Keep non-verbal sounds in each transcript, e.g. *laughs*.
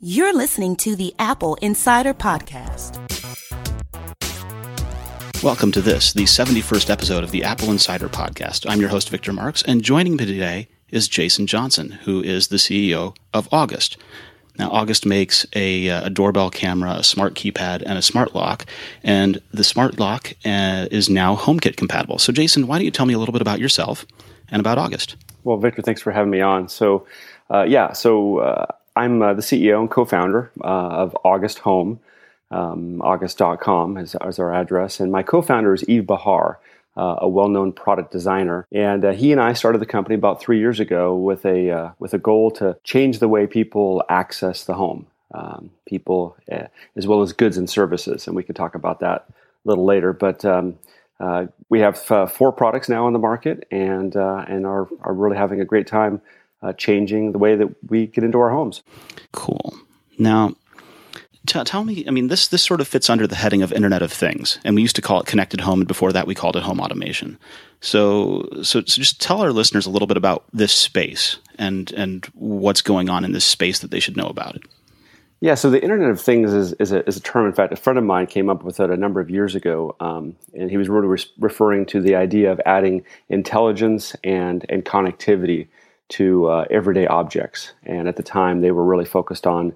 You're listening to the Apple Insider Podcast. Welcome to this, the 71st episode of the Apple Insider Podcast. I'm your host, Victor Marks, and joining me today is Jason Johnson, who is the CEO of August. Now, August makes a, uh, a, doorbell camera, a smart keypad, and a smart lock. And the smart lock uh, is now HomeKit compatible. So, Jason, why don't you tell me a little bit about yourself and about August? Well, Victor, thanks for having me on. So, uh, yeah, so uh, I'm uh, the CEO and co-founder uh, of August Home. Um, August.com is, is, our address, and my co-founder is Yves Béhar, uh, a well-known product designer. And uh, he and I started the company about three years ago with a uh, with a goal to change the way people access the home, um, people uh, as well as goods and services. And we could talk about that a little later, but. Um, we have four products now on the market, and and are are really having a great time uh, changing the way that we get into our homes. Cool. Now, t- tell me, I mean, this this sort of fits under the heading of Internet of Things, and we used to call it connected home, and before that, we called it home automation. So, so, so just tell our listeners a little bit about this space and and what's going on in this space that they should know about it. Yeah, so the Internet of Things is, is, a, is a term. In fact, a friend of mine came up with it a number of years ago, um, and he was really re- referring to the idea of adding intelligence and, and connectivity to uh, everyday objects. And at the time, they were really focused on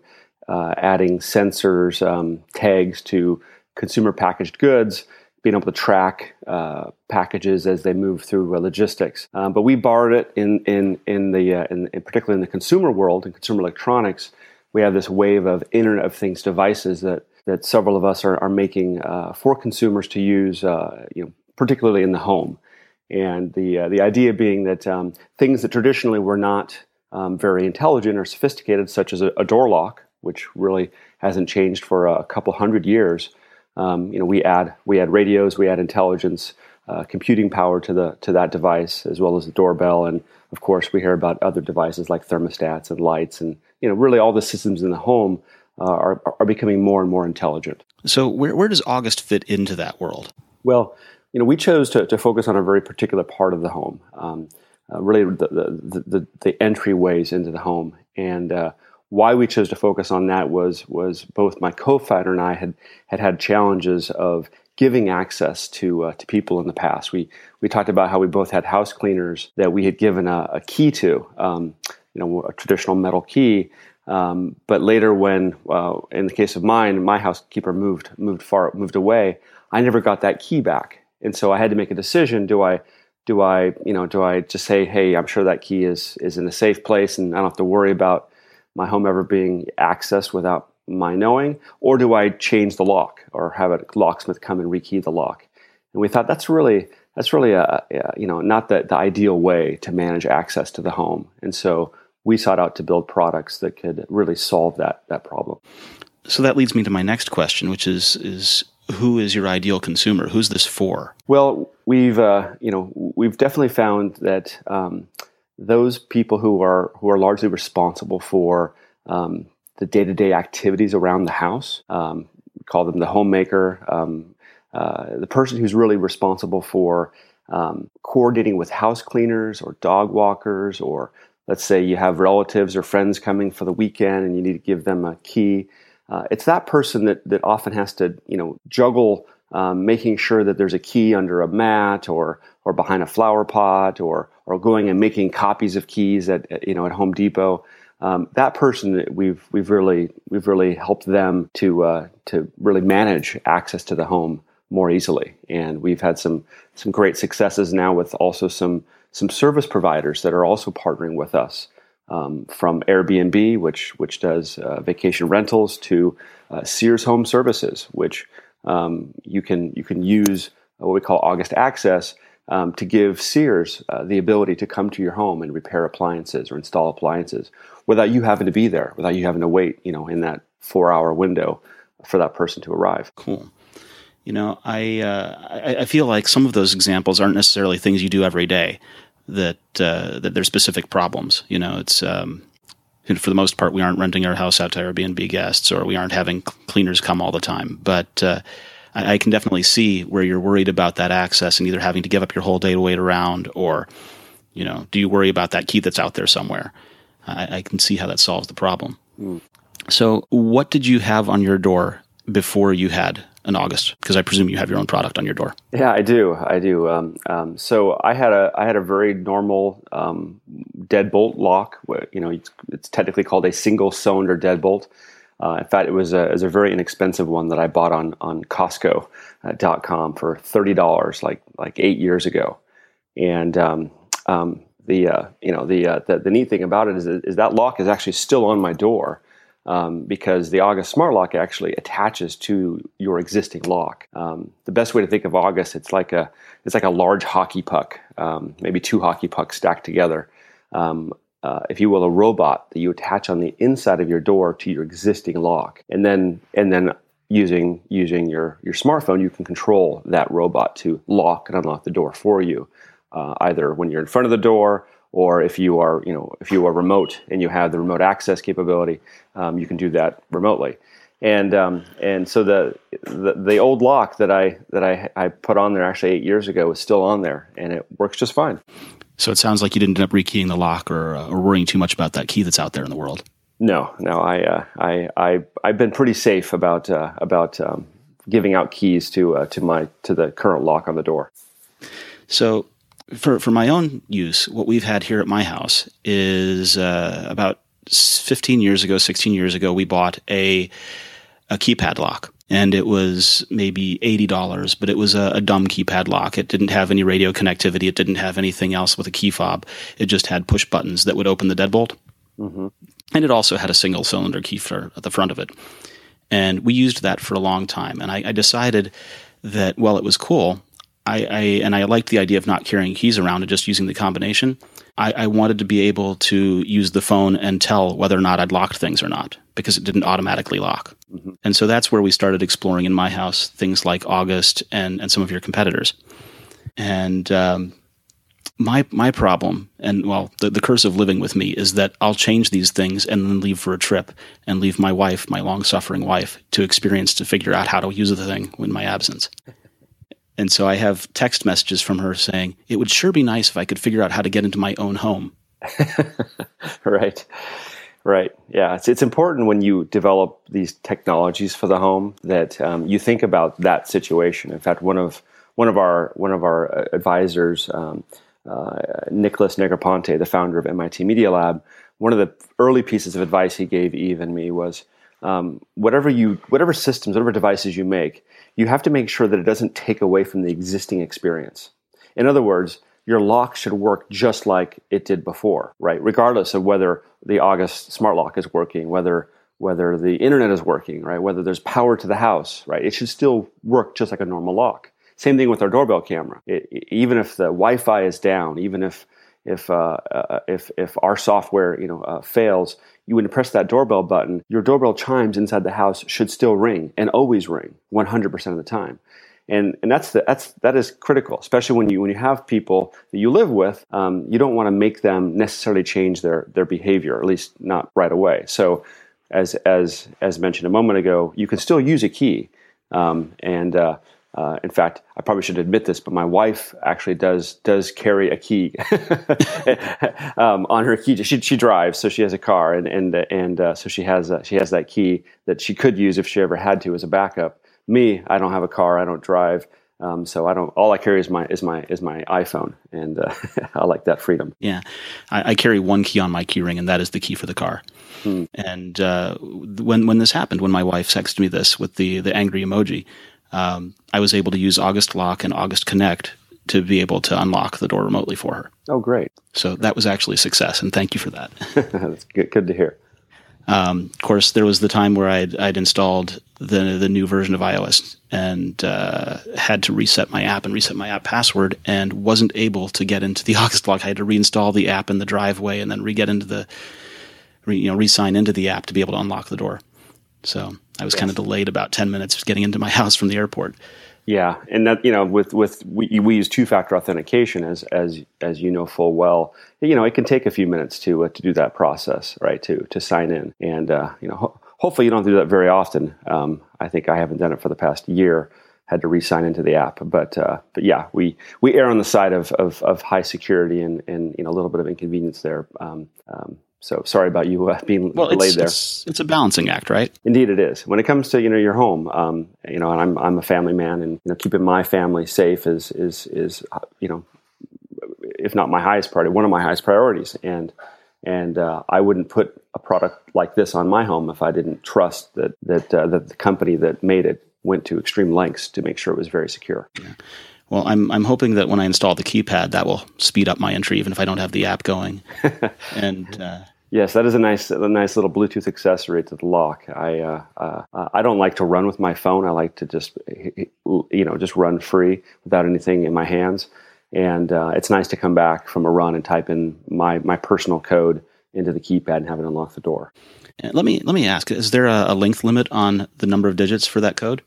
uh, adding sensors, um, tags to consumer packaged goods, being able to track uh, packages as they move through uh, logistics. Um, but we borrowed it in in in the uh, in, in, particularly in the consumer world in consumer electronics. We have this wave of Internet of Things devices that that several of us are, are making uh, for consumers to use, you know, particularly in the home. And the, uh, the idea being that um, things that traditionally were not um, very intelligent or sophisticated, such as a, a, door lock, which really hasn't changed for a, couple hundred years, um, you know, we add we add radios, we add intelligence, uh, computing power to the to that device, as well as the doorbell, and of course we hear about other devices like thermostats and lights, and you know, really all the systems in the home uh, are are becoming more and more intelligent. So, where where does August fit into that world? Well, you know, we chose to, to focus on a very particular part of the home, um, uh, really the, the, the, the, entryways into the home. And uh, why we chose to focus on that was was both my co-founder and I had had had challenges of giving access to uh, to people in the past. We we talked about how we both had house cleaners that we had given a, a key to, um, you know, a traditional metal key. Um, but later, when uh, in the case of mine, my housekeeper moved moved far moved away, I never got that key back. And so I had to make a decision. Do I, do I, you know, do I just say, hey, I'm sure that key is is in a safe place, and I don't have to worry about my home ever being accessed without my knowing, or do I change the lock or have a locksmith come and rekey the lock? And we thought that's really that's really a, a you know not the, the ideal way to manage access to the home. And so we sought out to build products that could really solve that that problem. So that leads me to my next question, which is is who is your ideal consumer? Who's this for? Well, we've uh, you know we've definitely found that um, those people who are who are largely responsible for um, the day to day activities around the house, um, call them the homemaker, um, uh, the person who's really responsible for um, coordinating with house cleaners or dog walkers, or let's say you have relatives or friends coming for the weekend and you need to give them a key uh, it's that person that, that often has to you know juggle um, making sure that there's a key under a mat or or behind a flower pot or or going and making copies of keys at, you know at Home Depot. Um, that person we've we've really we've really helped them to uh, to really manage access to the home more easily, and we've had some some great successes now with also some some service providers that are also partnering with us um, from Airbnb, which which does uh, vacation rentals, to uh, Sears Home Services, which um, you can you can use what we call August Access um, to give Sears uh, the ability to come to your home and repair appliances or install appliances without you having to be there, without you having to wait, you know, in that four hour window for that person to arrive. Cool. You know, I, uh, I, I feel like some of those examples aren't necessarily things you do every day that uh, that there's specific problems. You know, it's um, for the most part we aren't renting our house out to Airbnb guests, or we aren't having cleaners come all the time. But uh, I, I, can definitely see where you're worried about that access and either having to give up your whole day to wait around, or you know, do you worry about that key that's out there somewhere? I, I can see how that solves the problem. Mm. So, what did you have on your door before you had an August? Because I presume you have your own product on your door. Yeah, I do. I do. Um, um, so I had a I had a very normal um, deadbolt lock. You know, it's, it's, technically called a single cylinder deadbolt. Uh, in fact, it was a, it was a very inexpensive one that I bought on on Costco.com uh, for thirty dollars, like like eight years ago. And um, um, the uh, you know the, uh, the, the neat thing about it is, is that lock is actually still on my door um, because the August Smart Lock actually attaches to your existing lock. Um, the best way to think of August, it's like a it's like a large hockey puck, um, maybe two hockey pucks stacked together. Um, uh, if you will, a robot that you attach on the inside of your door to your existing lock, and then and then using using your your smartphone, you can control that robot to lock and unlock the door for you, uh, either when you're in front of the door or if you are you know if you are remote and you have the remote access capability, um, you can do that remotely. And um, and so the, the, the old lock that I that I, I put on there actually eight years ago is still on there, and it works just fine. So it sounds like you didn't end up rekeying the lock or, uh, or worrying too much about that key that's out there in the world. No, no, I uh, I I I've been pretty safe about uh, about um, giving out keys to uh, to my to the current lock on the door. So for for my own use, what we've had here at my house is uh, about 15 years ago, 16 years ago, we bought a a keypad lock, and it was maybe eighty dollars, but it was a, a, dumb keypad lock. It didn't have any radio connectivity. It didn't have anything else with a key fob. It just had push buttons that would open the deadbolt, mm-hmm. and it also had a single cylinder key for, at the front of it. And we used that for a long time. And I, I decided that while it was cool, I, I, and I liked the idea of not carrying keys around and just using the combination. I, I, wanted to be able to use the phone and tell whether or not I'd locked things or not because it didn't automatically lock. Mm-hmm. And so that's where we started exploring in my house things like August and, and some of your competitors. And um, my my problem, and well, the, the curse of living with me is that I'll change these things and then leave for a trip and leave my wife, my long suffering wife, to experience to figure out how to use the thing in my absence. And so I have text messages from her saying, It would sure be nice if I could figure out how to get into my own home. *laughs* right. Right. Yeah. It's, it's important when you develop these technologies for the home that um, you think about that situation. In fact, one of one of our one of our uh, advisors, um, uh, Nicholas Negroponte, the founder of MIT Media Lab, one of the early pieces of advice he gave Yves and me was um, whatever you whatever systems, whatever devices you make, you have to make sure that it doesn't take away from the existing experience. In other words, your lock should work just like it did before, right? Regardless of whether the August smart lock is working, whether whether the internet is working, right? Whether there's power to the house, right? It should still work just like a normal lock. Same thing with our doorbell camera. It, even if the Wi-Fi is down, even if if uh, uh, if if our software you know uh, fails, you would press that doorbell button. Your doorbell chimes inside the house should still ring and always ring 100% of the time. And, and that's the, that's that is critical, especially when you when you have people that you live with. Um, you don't want to make them necessarily change their their behavior, at least not right away. So, as as as mentioned a moment ago, you can still use a key, um, and uh, in fact, I probably should admit this, but my wife actually does does carry a key *laughs* um, on her key. She she drives, so she has a car, and and and uh, so she has uh, she has that key that she could use if she ever had to as a backup. Me, I don't have a car, I don't drive, um, so I don't. All I carry is my is my is my iPhone, and uh, *laughs* I like that freedom. Yeah, I, I, carry one key on my keyring, and that is the key for the car. Hmm. And uh, when when this happened, when my wife texted me this with the the angry emoji, um, I was able to use August Lock and August Connect to be able to unlock the door remotely for her. Oh, great! So that was actually a success, and thank you for that. *laughs* That's good, good to hear. Um, of course, there was the time where I'd, I'd installed the the new version of iOS and uh, had to reset my app and reset my app password, and wasn't able to get into the *laughs* August Lock. I had to reinstall the app in the driveway and then re get into the, re, you know, re-sign into the app to be able to unlock the door. So I was yes. kind of delayed about 10 minutes getting into my *laughs* house from the airport. Yeah, and that you know, with with we, we use two factor authentication as as as you know full well. You know, it can take a few minutes to uh, to do that process, right? To to sign in, and uh, you know, ho- hopefully you don't do that very often. Um, I think I haven't done it for the past year. Had to re-sign into the app, but uh, but yeah, we we err on the side of of, of high security and and you know a little bit of inconvenience there. Um, um, so sorry about you uh, being well, delayed it's, there. It's, it's, a balancing act, right? Indeed, it is. When it comes to you know your home, um, you know, and I'm I'm a family man, and you know, keeping my family safe is is is uh, you know, if not my highest priority, one of my highest priorities, and and uh, I wouldn't put a product like this on my home if I didn't trust that that uh, that the company that made it went to extreme lengths to make sure it was very secure. Yeah. Well, I'm I'm hoping that when I install the keypad, that will speed up my entry, even if I don't have the app going. *laughs* and uh, yes, that is a nice a nice little Bluetooth accessory to the lock. I uh, uh, I don't like to run with my phone. I like to just you know just run free without anything in my hands. And uh, it's nice to come back from a run and type in my my personal code into the keypad and have it unlock the door. Let me let me ask: Is there a, a length limit on the number of digits for that code?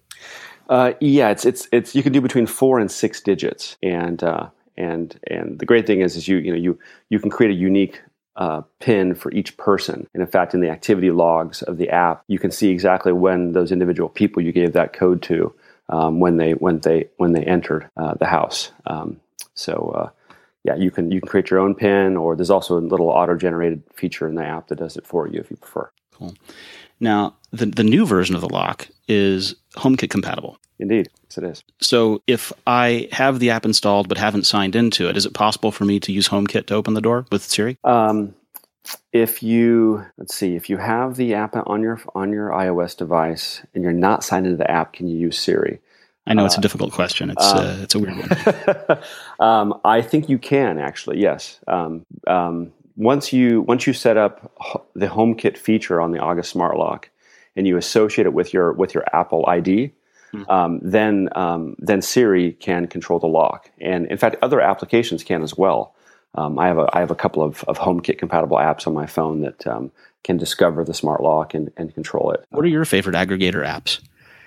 Uh, yeah, it's it's it's you can do between four and six digits, and uh, and and the great thing is is you you know you you can create a unique uh, pin for each person. And in fact, in the activity logs of the app, you can see exactly when those individual people you gave that code to um, when they when they when they entered uh, the house. Um, so uh, yeah, you can you can create your own pin, or there's also a little auto generated feature in the app that does it for you if you prefer. Cool. Now, the, the new version of the lock is HomeKit compatible. Indeed, yes, it is. So, if I have the app installed but haven't signed into it, is it possible for me to use HomeKit to open the door with Siri? Um, if you let's see, if you have the app on your on your iOS device and you're not signed into the app, can you use Siri? I know it's a uh, difficult question. It's uh, uh, it's a weird one. *laughs* um, I think you can actually. Yes. Um, um, once you once you set up the HomeKit feature on the August Smart Lock, and you associate it with your with your Apple ID. Um, then um, then Siri can control the lock, and in fact, other applications can as well. Um, I have a I have a couple of, of HomeKit compatible apps on my phone that um, can discover the smart lock and, and control it. What are your favorite aggregator apps?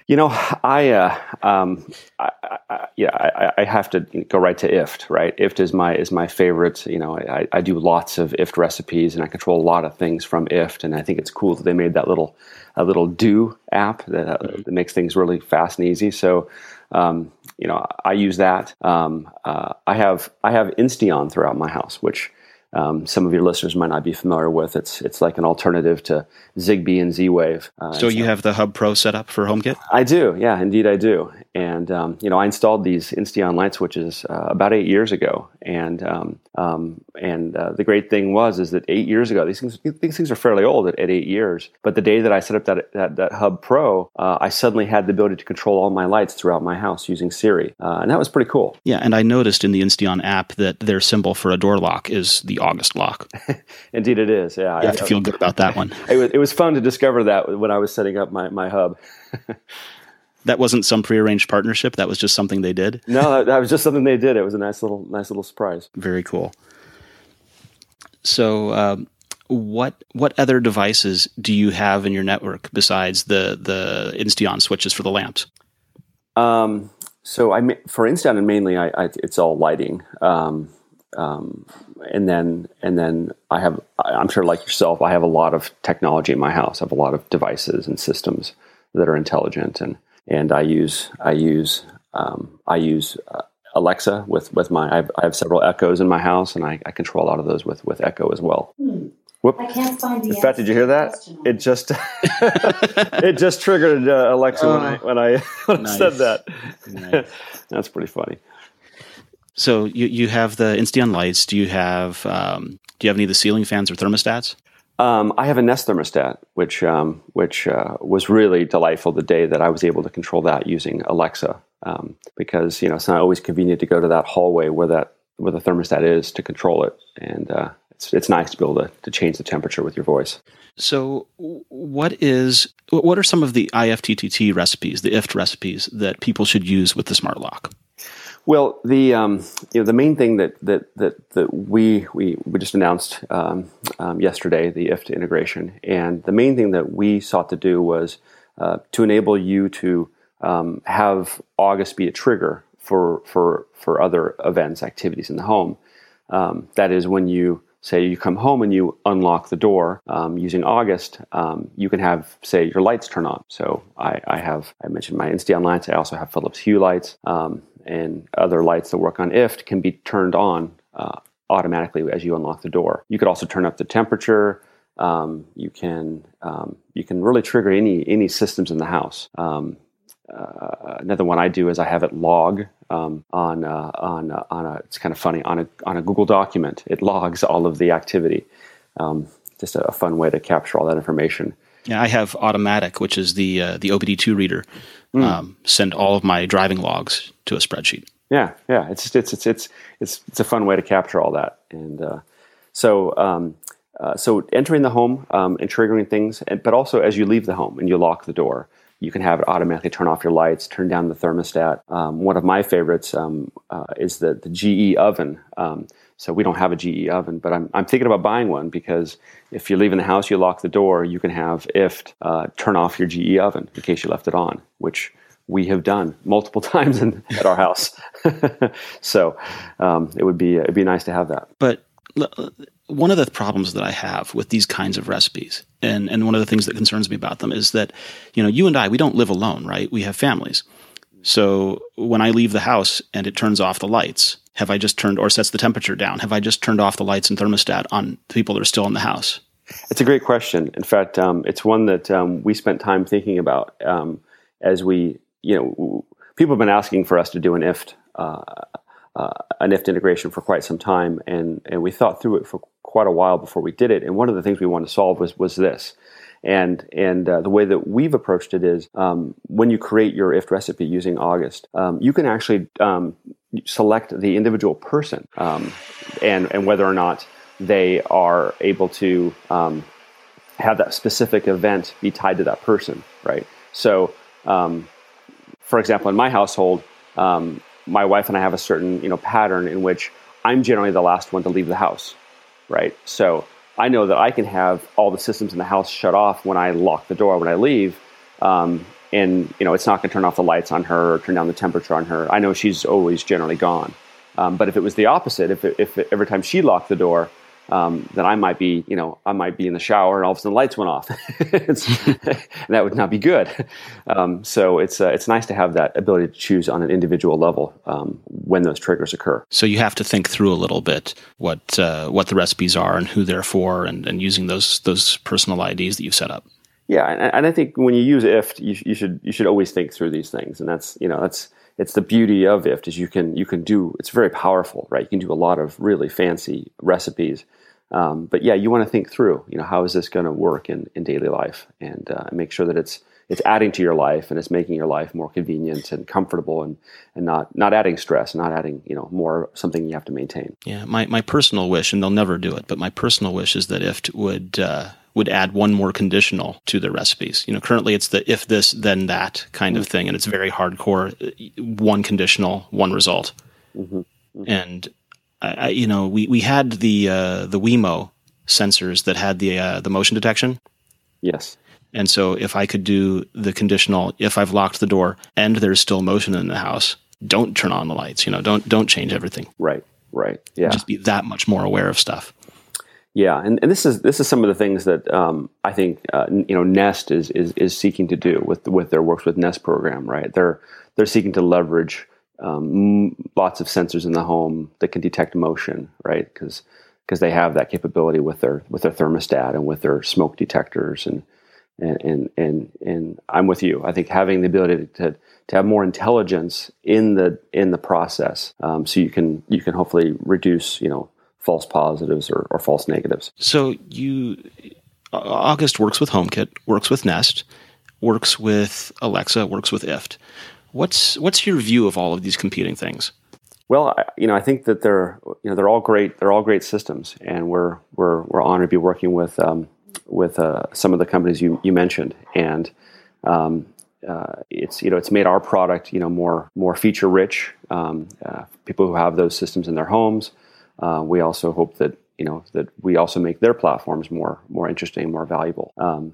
You know, I, uh, um, I, I, yeah, I, I, have to go right to IFT. Right, IFT is my is my favorite. You know, I, I do lots of IFT recipes, and I control a lot of things from IFT. And I think it's cool that they made that little a little do app that, uh, that makes things really fast and easy. So, um, you know, I use that. Um, uh, I have I have Insteon throughout my house, which um, some of your listeners might not be familiar with. It's it's like an alternative to Zigbee and Z-Wave. Uh, so you have the Hub Pro set up for HomeKit? I do, yeah, indeed I do. And um, you know, I installed these Insteon light switches uh, about eight years ago, and um, um, and uh, the great thing was is that eight years ago, these things these things are fairly old at, at eight years. But the day that I set up that that, that Hub Pro, uh, I suddenly had the ability to control all my lights throughout my house using Siri, uh, and that was pretty cool. Yeah, and I noticed in the Insteon app that their symbol for a door lock is the August lock. *laughs* indeed, it is. Yeah, you have I, to feel good about that one. *laughs* it was it was fun to discover that when I was setting up my my hub. *laughs* that wasn't some prearranged partnership. That was just something they did. No, that, that, was just something they did. It was a nice little, nice little surprise. Very cool. So, um, what what other devices do you have in your network besides the the Insteon switches for the lamps? Um, so I for Insteon and mainly I, I, it's all lighting. Um, um, and then and then I have I'm sure like yourself I have a lot of technology in my house. I have a lot of devices and systems that are intelligent and and I use I use um, I use uh, Alexa with with my I have, I have, several Echoes in my house, and I, I, control a lot of those with with Echo as well. Hmm. Whoop. I can't find the. In fact, did you hear that? It just *laughs* it just triggered uh, Alexa when I when I, *laughs* when nice. I said that. Nice. *laughs* That's pretty funny. So you you have the Insteon lights. Do you have um, do you have any of the ceiling fans or thermostats? Um, I have a Nest thermostat, which um, which uh, was really delightful the day that I was able to control that using Alexa, um, because you know it's not always convenient to go to that hallway where that where the thermostat is to control it, and uh, it's it's nice to be able to, to change the temperature with your voice. So, what is what are some of the IFTTT recipes, the IFT recipes that people should use with the smart lock? Well, the um, you know the main thing that that that, that we we we just announced um, um, yesterday the IFT integration, and the main thing that we sought to do was uh, to enable you to um, have August be a trigger for for for other events, activities in the home. Um, that is when you say you come home and you unlock the door um, using August, um, you can have, say, your lights turn on. So I, I have, I mentioned my Insteon lights. I also have Philips Hue lights. Um, and other lights that work on IFT can be turned on uh, automatically as you unlock the door. You could also turn up the temperature. Um, you can um, you can really trigger any any systems in the house. Um, uh, another one I do is I have it log um, on uh, on uh, on a it's kind of funny on a on a Google document. It logs all of the activity. Um, just a, a, fun way to capture all that information. Yeah, I have Automatic, which is the uh, the OBD2 reader. Mm. Um, send all of my driving logs to a spreadsheet. Yeah, yeah, it's it's it's it's it's it's a fun way to capture all that, and uh, so um, uh, so entering the home um, and triggering things, and, but also as you leave the home and you lock the door, you can have it automatically turn off your lights, turn down the thermostat. Um, one of my favorites um, uh, is the, the GE oven. So we don't have a GE oven, but I'm, I'm thinking about buying one because if you're leaving the house, you lock the door, you can have IFT uh, turn off your GE oven in case you left it on, which we have done multiple *laughs* times in, at our house. *laughs* so um, it would be it'd be nice to have that. But one of the problems that I have with these kinds of recipes, and, and one of the things that concerns me about them is that, you know, you and I, we don't live alone, right? We have families. So when I leave the house and it turns off the lights, have I just turned or sets the temperature down? Have I just turned off the lights and thermostat on people that are still in the house? It's a great question. In fact, um, it's one that um, we spent time thinking about um, as we, you know, people have been asking for us to do an IFT, uh, uh, an IFT integration for quite some time, and and we thought through it for quite a while before we did it. And one of the things we wanted to solve was was this. And and uh, the way that we've approached it is um, when you create your IFT recipe using August, um, you can actually um, select the individual person um, and and whether or not they are able to um, have that specific event be tied to that person, right? So, um, for example, in my household, my wife and I have a certain you know pattern in which I'm generally the last one to leave the house right? So I know that I can have all the systems in the house shut off when I lock the door when I leave. Um, and you know it's not going to turn off the lights on her or turn down the temperature on her. I know she's always generally gone. Um, but if it was the opposite, if, if every time she locked the door, um, then I might be, you know, I might be in the shower and all of a sudden the lights went off. *laughs* *laughs* that would not be good. Um, so it's uh, it's nice to have that ability to choose on an individual level um, when those triggers occur. So you have to think through a little bit what uh, what the recipes are and who they're for, and, and using those those personal IDs that you've set up. Yeah, and, and I think when you use IFT, you, you should you should always think through these things, and that's you know that's it's the beauty of IFT is you can you can do it's very powerful, right? You can do a lot of really fancy recipes um, but yeah, you want to think through, you know, how is this going to work in, in daily life and uh, make sure that it's it's adding to your life and it's making your life more convenient and comfortable and, and not not adding stress, not adding, you know, more something you have to maintain. Yeah, my, my personal wish, and they'll never do it, but my personal wish is that IFT would uh, would add one more conditional to their recipes. You know, currently it's the if this then that kind mm-hmm. of thing, and it's very hardcore. One conditional, one result. Mm-hmm. Mm-hmm. And I, you know, we, we had the uh, the Wemo sensors that had the uh, the motion detection. Yes. And so if I could do the conditional, if I've locked the door and there's still motion in the house, don't turn on the lights. You know, don't don't change everything. Right. Right. Yeah. Just be that much more aware of stuff. Yeah, and, and this is this is some of the things that um, I think uh, you know Nest is, is is seeking to do with with their works with Nest program. Right, they're they're seeking to leverage um, lots of sensors in the home that can detect motion, right? Because because they have that capability with their with their thermostat and with their smoke detectors and and and and, and I'm with you. I think having the ability to to have more intelligence in the in the process, um, so you can you can hopefully reduce you know false positives or, or false negatives. So you August works with HomeKit, works with Nest, works with Alexa, works with IFT. What's what's your view of all of these competing things? Well, I, you know, I think that they're you know they're all great. They're all great systems, and we're we're we're honored to be working with um, with uh, some of the companies you you mentioned, and um, uh, it's you know it's made our product you know more more feature rich. Um, uh, people who have those systems in their homes. Uh, we also hope that you know that we also make their platforms more more interesting, more valuable. Um,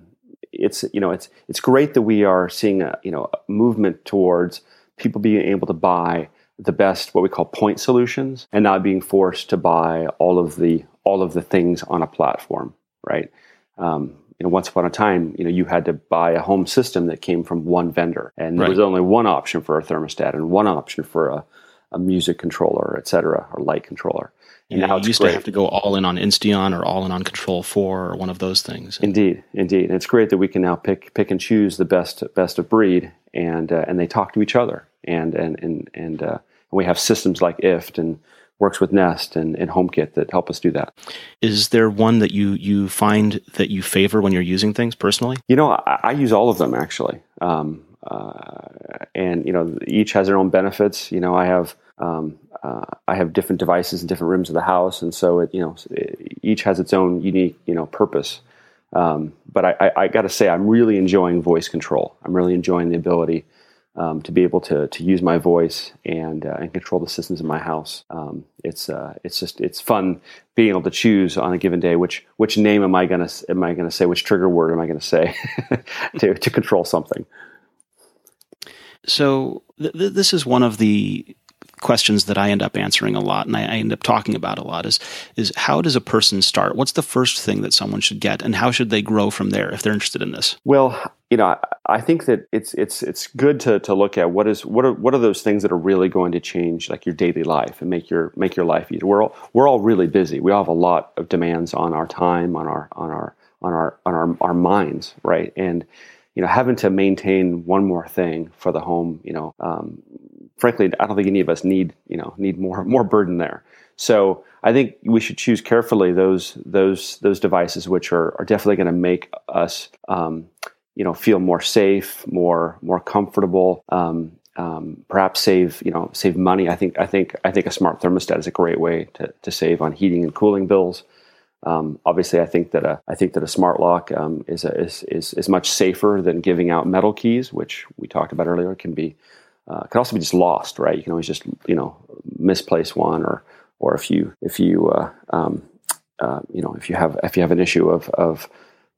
it's you know it's it's great that we are seeing a you know a movement towards people being able to buy the best what we call point solutions and not being forced to buy all of the all of the things on a platform right um, you know once upon a time you know you had to buy a home system that came from one vendor and there right. was only one option for a thermostat and one option for a, a music controller et cetera or light controller And now you used great. to have to go all in on Insteon or all in on Control4 or one of those things. Indeed, indeed, and it's great that we can now pick pick and choose the best best of breed, and uh, and they talk to each other, and and and and uh, we have systems like IFT and works with Nest and, and HomeKit that help us do that. Is there one that you you find that you favor when you're using things personally? You know, I, I use all of them actually, um, uh, and you know, each has their own benefits. You know, I have um, uh, I have different devices in different rooms of the house, and so it, you know, it, each has its own unique you know purpose. Um, but I, I, I got to say, I'm really enjoying voice control. I'm really enjoying the ability um, to be able to to use my voice and uh, and control the systems in my house. Um, it's uh, it's just it's fun being able to choose on a given day which which name am I gonna am I gonna say which trigger word am I gonna say *laughs* to to control something. So th- th- this is one of the questions that I end up answering a lot and I, I, end up talking about a lot is is how does a person start? What's the first thing that someone should get and how should they grow from there if they're interested in this? Well, you know, I, I think that it's it's it's good to, to look at what is what are what are those things that are really going to change like your daily life and make your make your life easier. We're all we're all really busy. We all have a lot of demands on our time, on our on our on our on our, our minds, right? And you know, having to maintain one more thing for the home, you know, um, frankly, I don't think any of us need, you know, need more *laughs* more burden there. So I think we should choose carefully those those those devices which are, are definitely going to make us, um, you know, feel more safe, more more comfortable. Um, um, perhaps save you know save money. I think I think I think a smart thermostat is a great way to, to save on heating and cooling bills. Um, obviously, I think that a I think that a smart lock um, is, a, is, is is much safer than giving out metal keys, which we talked about earlier. Can be uh, can also be just lost, right? You can always just you know misplace one, or or if you if you uh, um, uh, you know if you have if you have an issue of of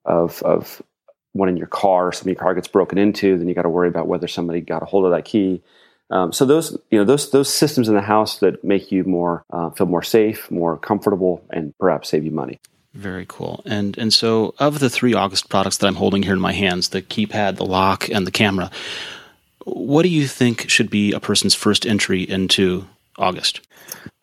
of, of one in your car, or something your car gets broken into, then you got to worry about whether somebody got a hold of that key. Um, so those, you know, those those systems in the house that make you more uh, feel more safe, more comfortable, and perhaps save you money. Very cool. And and so of the three August products that I'm holding here in my hands, the keypad, the lock, and the camera, what do you think should be a person's first entry into August?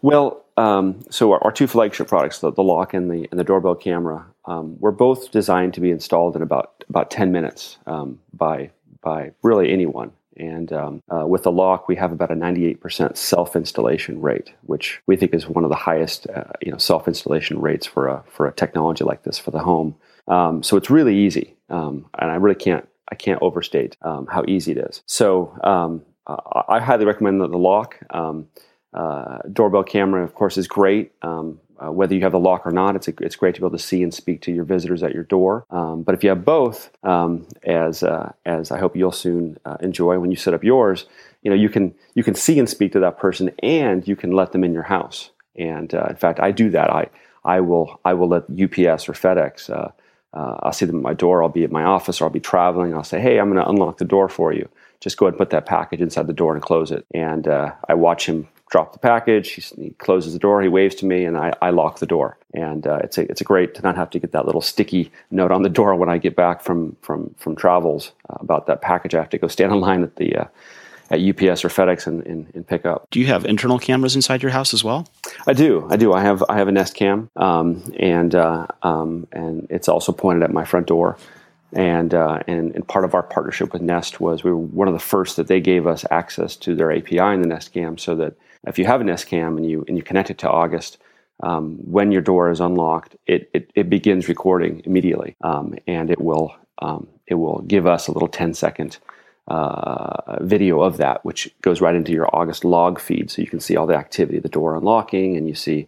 Well, um, so our, our, two flagship products, the, the, lock and the and the doorbell camera, um, were both designed to be installed in about about ten minutes um, by by really anyone. And um, uh, with the lock, we have about a 98% self-installation rate, which we think is one of the highest, uh, you know, self-installation rates for a for a technology like this for the home. Um, so it's really easy, um, and I really can't I can't overstate um, how easy it is. So um, I highly recommend the, the lock. Um, uh, doorbell camera, of course, is great. Um, uh, whether you have the lock or not, it's a, it's great to be able to see and speak to your visitors at your door. Um, but if you have both, um, as uh, as I hope you'll soon uh, enjoy when you set up yours, you know you can you can see and speak to that person, and you can let them in your house. And uh, in fact, I do that. I I will I will let UPS or FedEx uh, I'll see them at my door. I'll be at my office or I'll be traveling. I'll say, hey, I'm going to unlock the door for you. Just go ahead and put that package inside the door and close it. And uh, I watch him drop the package. He, he, closes the door. He waves to me, and I, I lock the door. And uh, it's a it's a great to not have to get that little sticky note on the door when I get back from from from travels uh, about that package. I have to go stand in line at the uh, at UPS or FedEx and, and, and, pick up. Do you have internal cameras inside your house as well? I do. I do. I have I have a Nest Cam, um, and uh, um, and it's also pointed at my front door. And, uh, and and part of our partnership with Nest was we were one of the first that they gave us access to their API in the Nest Cam, so that if you have a Nest Cam and you and you connect it to August, um, when your door is unlocked, it, it, it begins recording immediately, um, and it will um, it will give us a little 10 second uh, video of that, which goes right into your August log feed, so you can see all the activity, the door unlocking, and you see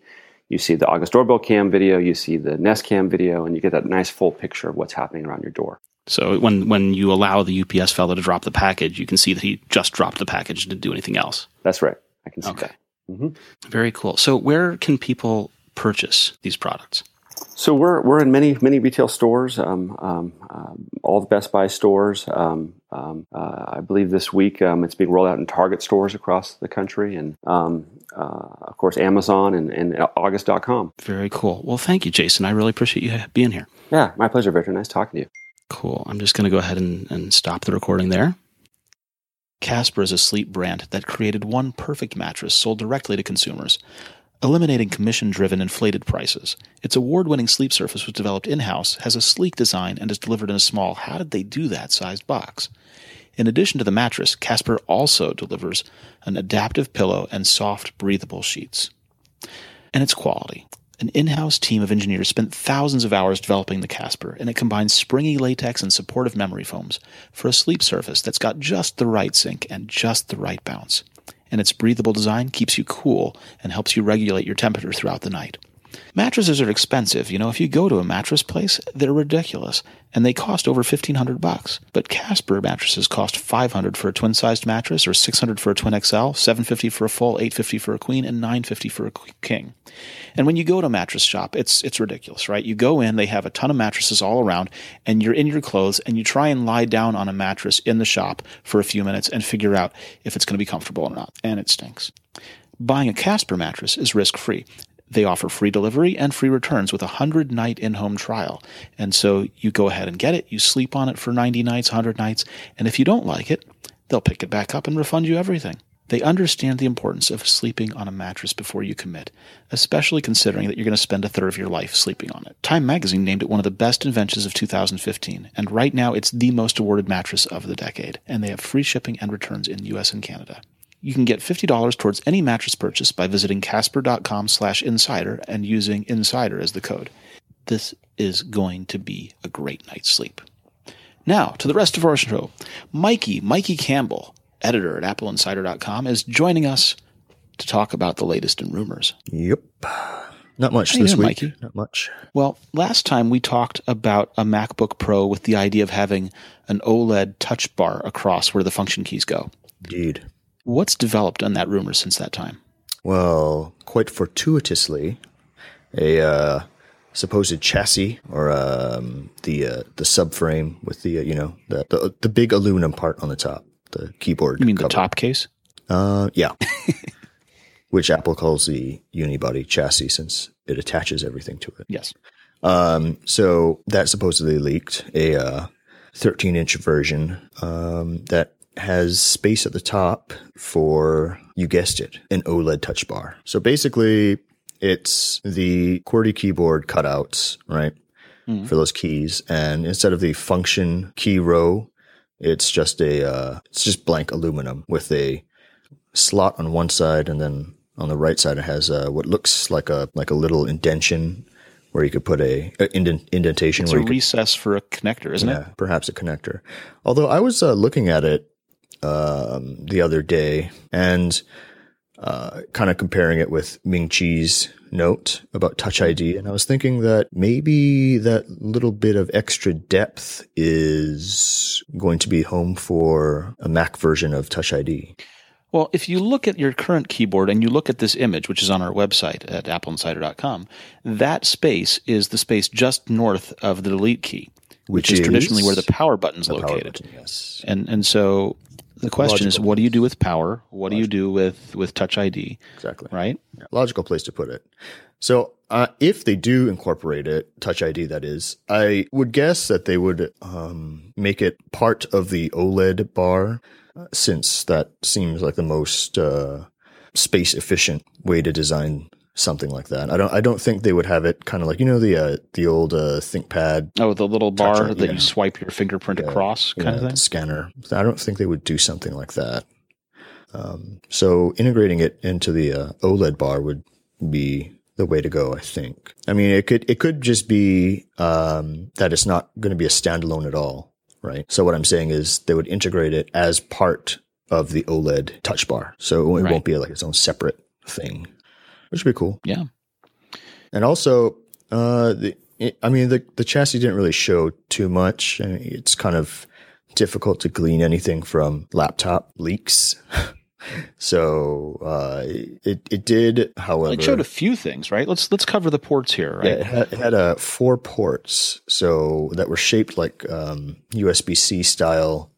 you see the August doorbell cam video, you see the Nest Cam video, and you get that nice full picture of what's happening around your door. So when when you allow the UPS fellow to drop the package, you can see that he just dropped the package, and didn't do anything else. That's right. I can see okay. that. Mm-hmm. Very cool. So where can people purchase these products? So we're we're in many many retail stores, um, um, uh, all the Best Buy stores. Um, um uh, I believe this week um, it's being rolled out in Target stores across the country, and um, uh, of course Amazon and, and August.com. Very cool. Well, thank you, Jason. I really appreciate you being here. Yeah, my pleasure, Victor. Nice talking to you. Cool. I'm just going to go ahead and, and stop the recording there. Casper is a sleep brand that created one perfect mattress sold directly to consumers eliminating commission driven inflated prices. Its award winning sleep surface was developed in house, has a sleek design, and is delivered in a small, how did they do that sized box? In addition to the mattress, Casper also delivers an adaptive pillow and soft, breathable sheets. And its quality. An in house team of engineers spent thousands of hours developing the Casper, and it combines springy latex and supportive memory foams for a sleep surface that's got just the right sink and just the right bounce. And its breathable design keeps you cool and helps you regulate your temperature throughout the night. Mattresses are expensive. You know, if you go to a mattress place, they're ridiculous, and they cost over fifteen hundred bucks. But Casper mattresses cost five hundred for a twin-sized mattress, or six hundred for a twin XL, seven fifty for a full, eight fifty for a queen, and nine fifty for a king. And when you go to a mattress shop, it's it's ridiculous, right? You go in, they have a ton of mattresses all around, and you're in your clothes, and you try and lie down on a mattress in the shop for a few minutes and figure out if it's going to be comfortable or not, and it stinks. Buying a Casper mattress is risk free. They offer free delivery and free returns with a 100 night in home trial. And so you go ahead and get it, you sleep on it for 90 nights, 100 nights, and if you don't like it, they'll pick it back up and refund you everything. They understand the importance of sleeping on a mattress before you commit, especially considering that you're going to spend a third of your life sleeping on it. Time magazine named it one of the best inventions of 2015, and right now it's the most awarded mattress of the decade, and they have free shipping and returns in the US and Canada. You can get $50 towards any mattress purchase by visiting casper.com slash insider and using insider as the code. This is going to be a great night's sleep. Now, to the rest of our show. Mikey, Mikey Campbell, editor at appleinsider.com, is joining us to talk about the latest in rumors. Yep. Not much this doing, week. Mikey? Not much. Well, last time we talked about a MacBook Pro with the idea of having an OLED touch bar across where the function keys go. Indeed. What's developed on that rumor since that time? Well, quite fortuitously, a uh, supposed chassis or um, the uh, the subframe with the uh, you know the, the the big aluminum part on the top, the keyboard. You mean the top case? Uh, yeah. *laughs* Which Apple calls the unibody chassis since it attaches everything to it. Yes. Um, so that supposedly leaked a uh, 13 inch version um, that has space at the top for, you guessed it, an OLED touch bar. So basically, it's the QWERTY keyboard cutouts, right, for those keys. And instead of the function key row, it's just a uh, it's just blank aluminum with a slot on one side, and then on the right side it has uh, what looks like a like a little indentation where you could put a, a indent, indentation It's where a you could recess for a connector, isn't it? perhaps a connector. Although I was uh, looking at it um, the other day and uh, kind of comparing it with Ming Chi's note about Touch ID, and I was thinking that maybe that little bit of extra depth is going to be home for a Mac version of Touch ID. Well, if you look at your current keyboard and you look at this image, which is on our website at appleinsider.com, that space is the space just north of the delete key, which, Which is, traditionally where the power button's The power located. button, yes. And and so the question is, Logical what do you do with power? What do you do with with Touch ID? Exactly. Right? Yeah, logical place to put it. So, uh, if they do incorporate it, Touch ID, that is, I would guess that they would um, make it part of the OLED bar, uh, since that seems like the most uh, space efficient way to design something like that. I don't. I don't think they would have it kind of like you know the uh, the old uh, ThinkPad Oh, the little bar that yeah. you swipe your fingerprint across, kind know, of thing. scanner. I don't think they would do something like that. Um, so integrating it into the uh, OLED bar would be the way to go. I think. I mean, it could it could just be um, that it's not going to be a standalone at all, right? So what I'm saying is they would integrate it as part of the OLED touch bar, so it Right. won't be like its own separate thing, which would be cool. Yeah. And also, uh, the it, I mean, the the chassis didn't really show too much. I mean, it's kind of difficult to glean anything from laptop leaks. *laughs* so uh, it it did, however, It showed a few things, right? Let's let's cover the ports here, right? yeah, it had, it had uh, four ports, so that were shaped like um, USB C style,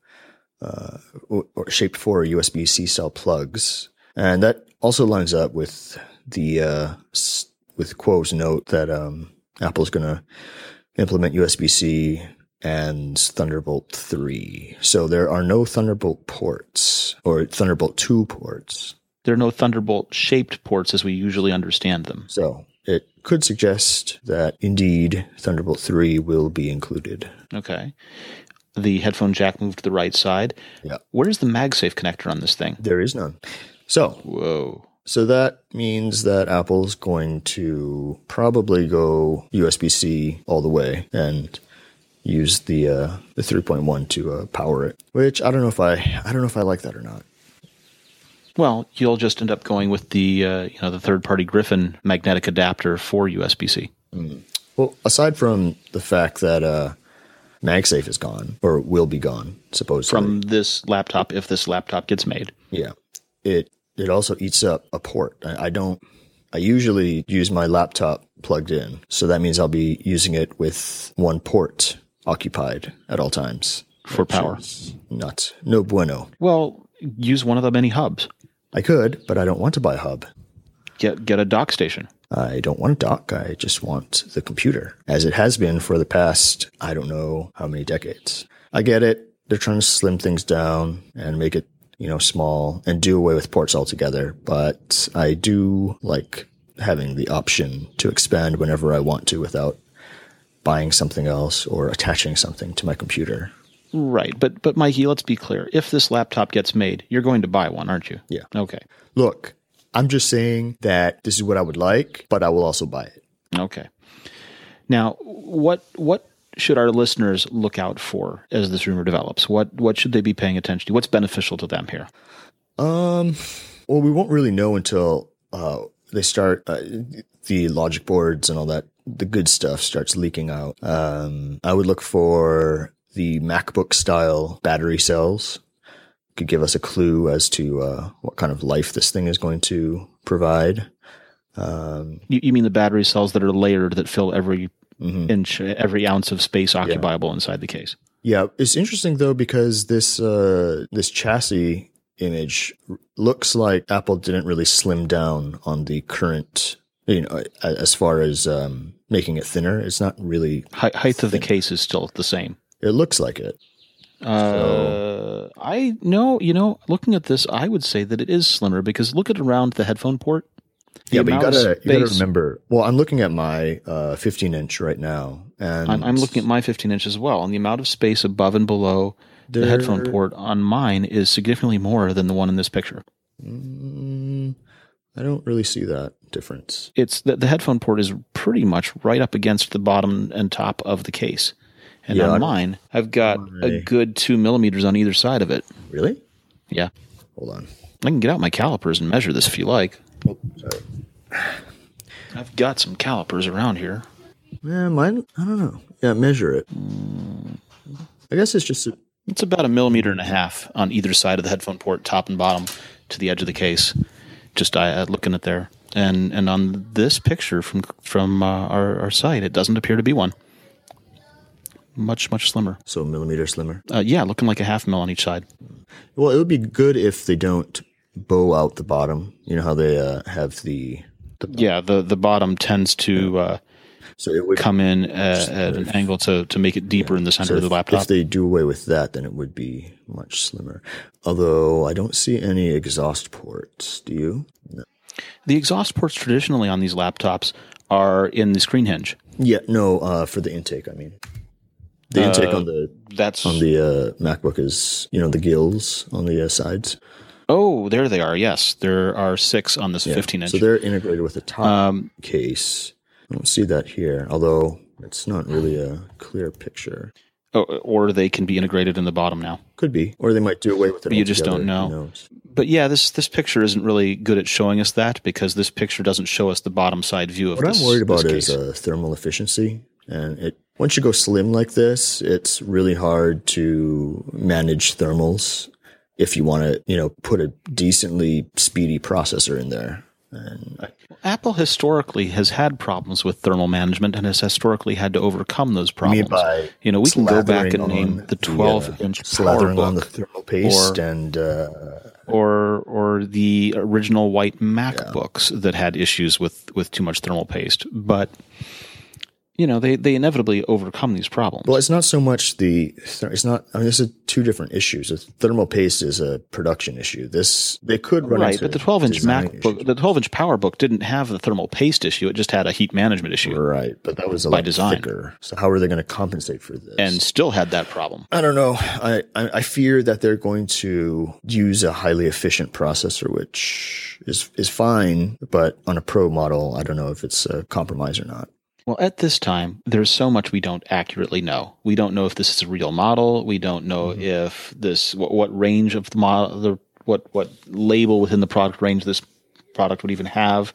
uh, or or shaped for USB C style plugs, and that also lines up with the uh, s- with Kuo's note that um, Apple's going to implement USB C and Thunderbolt three. So there are no Thunderbolt ports or Thunderbolt two ports. there are no Thunderbolt shaped ports as we usually understand them. So it could suggest that indeed Thunderbolt 3 will be included. Okay. The headphone jack moved to the right side. Yeah. Where's the MagSafe connector on this thing? There is none. So Whoa. So that means that Apple's going to probably go USB C all the way and use the uh, the 3.1 to uh, power it. Which I don't know if I I don't know if I like that or not. Well, you'll just end up going with the uh, you know the third party Griffin magnetic adapter for USB C. Well, aside from the fact that uh, MagSafe is gone or will be gone supposedly From this laptop, if this laptop gets made. Yeah. It it also eats up a port. I, I don't I usually use my laptop plugged in. So that means I'll be using it with one port occupied at all times. For power. Nuts. No bueno. Well, use one of the many hubs. I could, but I don't want to buy a hub. Get get a dock station. I don't want a dock. I just want the computer, as it has been for the past, I don't know how many decades. I get it. They're trying to slim things down and make it, you know, small and do away with ports altogether. But I do like having the option to expand whenever I want to without buying something else or attaching something to my computer. Right, but but Mikey, let's be clear. If this laptop gets made, you're going to buy one, aren't you? Yeah. Okay. Look, I'm just saying that this is what I would like, but I will also buy it. Okay. Now, what what should our listeners look out for as this rumor develops? What what should they be paying attention to? What's beneficial to them here? Um, well, we won't really know until uh, they start uh, the logic boards and all that. The good stuff starts leaking out. Um, I would look for the MacBook style battery cells. Could give us a clue as to uh, what kind of life this thing is going to provide. Um, You, you mean the battery cells that are layered that fill every mhm. inch, every ounce of space occupiable inside the case? Yeah, it's interesting though because this uh, this chassis image looks like Apple didn't really slim down on the current, you know, as far as um, making it thinner. It's not really. Height, height of the case is still the same. It looks like it. Uh, I know, you know, looking at this, I would say that it is slimmer because look at around the headphone port. The yeah, but you gotta you gotta remember. Well, I'm looking at my uh, 15 inch right now, and I'm, I'm looking at my 15 inch as well, and the amount of space above and below the headphone port on mine is significantly more than the one in this picture. Mm, I don't really see that difference. It's the, the headphone port is pretty much right up against the bottom and top of the case, and Yeah, on mmy I've got a good two millimeters on either side of it. Really? Yeah, Hold on. I can get out my calipers and measure this if you like. Sorry. I've got some calipers around here. Yeah, mine. I don't know. Yeah, measure it. I guess it's just. A, It's about a millimeter and a half on either side of the headphone port, top and bottom, to the edge of the case. Just uh, looking at there, and and on this picture from from uh, our our site, it doesn't appear to be one. Much much slimmer. so a millimeter slimmer. Uh, yeah, looking like a half mil on each side. Well, it would be good if they don't bow out the bottom. You know how they uh, have the. Yeah, the the bottom tends to uh, So it would come in at, at an angle to to make it deeper in the center so of the laptop. if they do away with that, then it would be much slimmer. Although I don't see any exhaust ports. Do you? No. the exhaust ports traditionally on these laptops are in the screen hinge. Yeah, no. Uh, for the intake, I mean, the intake Uh, on the That's on the uh, MacBook is you know the gills on the uh, sides. Oh, there they are. Yes, there are six on this Yeah. 15 inch. So they're integrated with the top Um, case. I don't see that here, although it's not really a clear picture. Oh, or they can be integrated in the bottom now. Could be, or they might do away with it. But you just don't know. But yeah, this this picture isn't really good at showing us that because this picture doesn't show us the bottom side view of What this. I'm worried about is uh, thermal efficiency, and it once you go slim like this, it's really hard to manage thermals if you want to, you know, put a decently speedy processor in there. And Apple historically has had problems with thermal management and has historically had to overcome those problems. by you know, we can go back and name the 12 uh, inch power slathering on the thermal paste or- and uh, or or the original white MacBooks that had issues with with too much thermal paste. But you know, they, they inevitably overcome these problems. Well, it's not so much the. It's not. I mean, this is two different issues. The thermal paste is a production issue. This they could run right, but the 12 inch MacBook, the 12 inch PowerBook didn't have the thermal paste issue. It just had a heat management issue Right, but that was a By lot design. thicker. So how are they going to compensate for this? and still had that problem. I don't know. I, I I fear that they're going to use a highly efficient processor, which is is fine, but on a pro model, I don't know if it's a compromise or not. Well, at this time, there's so much we don't accurately know. We don't know if this is a real model. We don't know Mm-hmm. if this what, what range of the model, the, what what label within the product range this product would even have.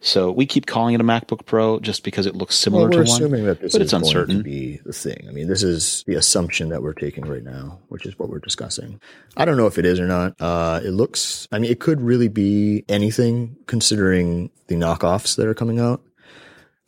So we keep calling it a MacBook Pro just because it looks similar Well, we're to one. assuming that this but is it's going uncertain. to be the thing. I mean, this is the assumption that we're taking right now, which is what we're discussing. I don't know if it is or not. Uh, it looks. I mean, it could really be anything, considering the knockoffs that are coming out.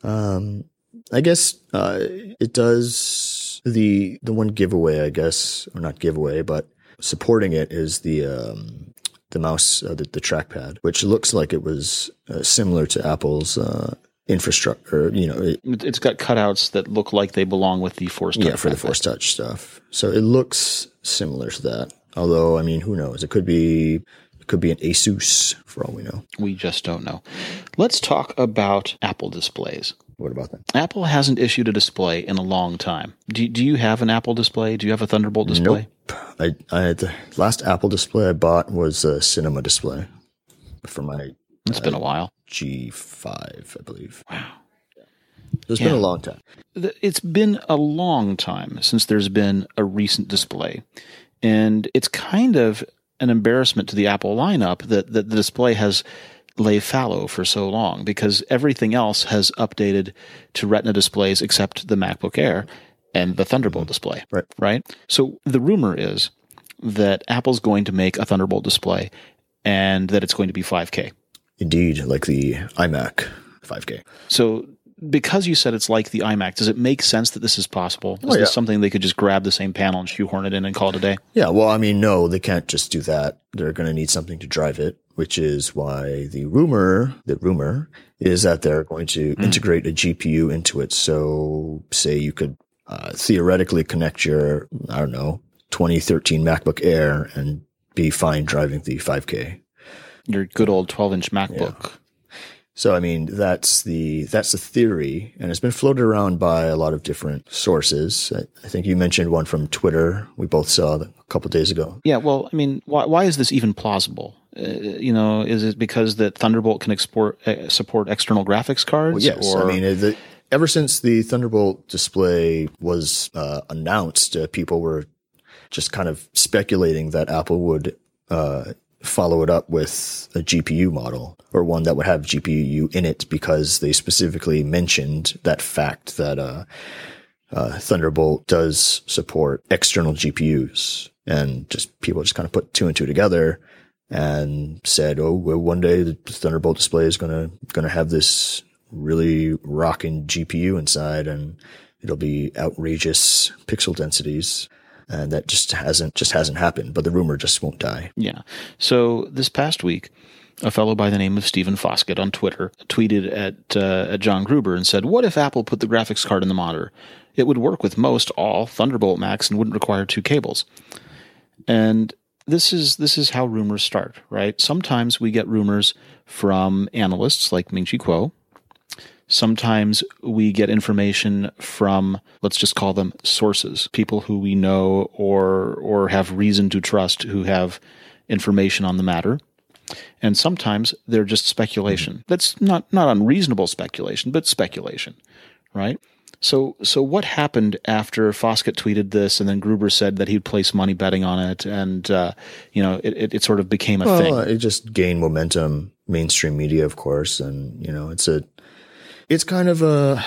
Um, I guess uh, it does the the one giveaway. I guess, or not giveaway, but supporting it is the um, the mouse, uh, the, the trackpad, which looks like it was uh, similar to Apple's uh, infrastructure. You know, it, It's got cutouts that look like they belong with the Force yeah, Touch for the. Force Touch stuff. So it looks similar to that. Although, I mean, who knows? It could be could be an Asus for all we know. We just don't know. Let's talk about Apple displays. What about that? Apple hasn't issued a display in a long time. Do, do you have an Apple display? Do you have a Thunderbolt display? Nope. I, I the last Apple display I bought was a cinema display for my It's been a uh, while. G5, I believe. Wow. It's Yeah. been a long time. It's been a long time since there's been a recent display. And it's kind of an embarrassment to the Apple lineup that, that the display has lay fallow for so long because everything else has updated to Retina displays except the MacBook Air and the Thunderbolt mm-hmm. display. Right. Right. So the rumor is that Apple's going to make a Thunderbolt display and that it's going to be 5K. Indeed, like the iMac 5K. So, because you said it's like the iMac, does it make sense that this is possible? Is Oh, yeah. this something they could just grab the same panel and shoehorn it in and call it a day? Yeah, well, I mean, no, they can't just do that. They're going to need something to drive it, which is why the rumor, the rumor is that they're going to integrate a GPU into it. So, say you could uh, theoretically connect your, I don't know, 2013 MacBook Air and be fine driving the 5K. Your good old 12 inch MacBook. So I mean that's the that's the theory, and it's been floated around by a lot of different sources. I, I think you mentioned one from Twitter. We both saw a couple days ago. Yeah, well, I mean, why, why is this even plausible? Uh, you know, is it because that Thunderbolt can export uh, support external graphics cards? Well, yes, or, I mean the, ever since the Thunderbolt display was uh, announced, uh, people were just kind of speculating that Apple would uh, follow it up with a GPU model or one that would have GPU in it because they specifically mentioned that fact that uh, uh, Thunderbolt does support external GPUs, and just people just kind of put two and two together and said, "Oh, well, one day the Thunderbolt display is gonna gonna have this really rocking GPU inside, and it'll be outrageous pixel densities." And that just hasn't just hasn't happened. But the rumor just won't die. Yeah. So this past week, a fellow by the name of Stephen Foskett on Twitter tweeted at, uh, at John Gruber and said, "What if Apple put the graphics card in the monitor? It would work with most all Thunderbolt Macs and wouldn't require two cables." And this is this is how rumors start, right? Sometimes we get rumors from analysts like Ming-Chi Kuo. Sometimes we get information from let's just call them sources, people who we know or or have reason to trust who have information on the matter. And sometimes they're just speculation. That's not not unreasonable speculation, but speculation, right? So so what happened after Foskett tweeted this, and then Gruber said that he'd place money betting on it, and uh, you know it, it, it sort of became a Well, thing. it just gained momentum, mainstream media, of course, and you know, it's a, it's kind of a,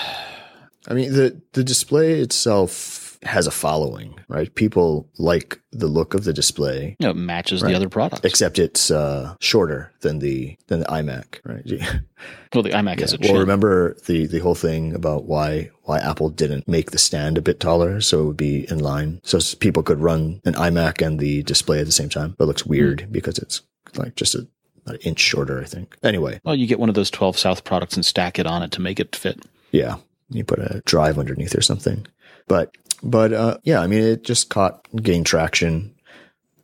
I mean, the the display itself has a following, right? People like the look of the display, You know, it matches Right. the other products. except it's uh, shorter than the than the iMac, right? *laughs* well, the iMac has a chin. well, remember the the whole thing about why why Apple didn't make the stand a bit taller so it would be in line, so people could run an iMac and the display at the same time. But it looks weird because it's like just a, an inch shorter, I think. Anyway, well, you get one of those 12 South products and stack it on it to make it fit. yeah, You put a drive underneath or something. But but uh, yeah, I mean, it just caught gained traction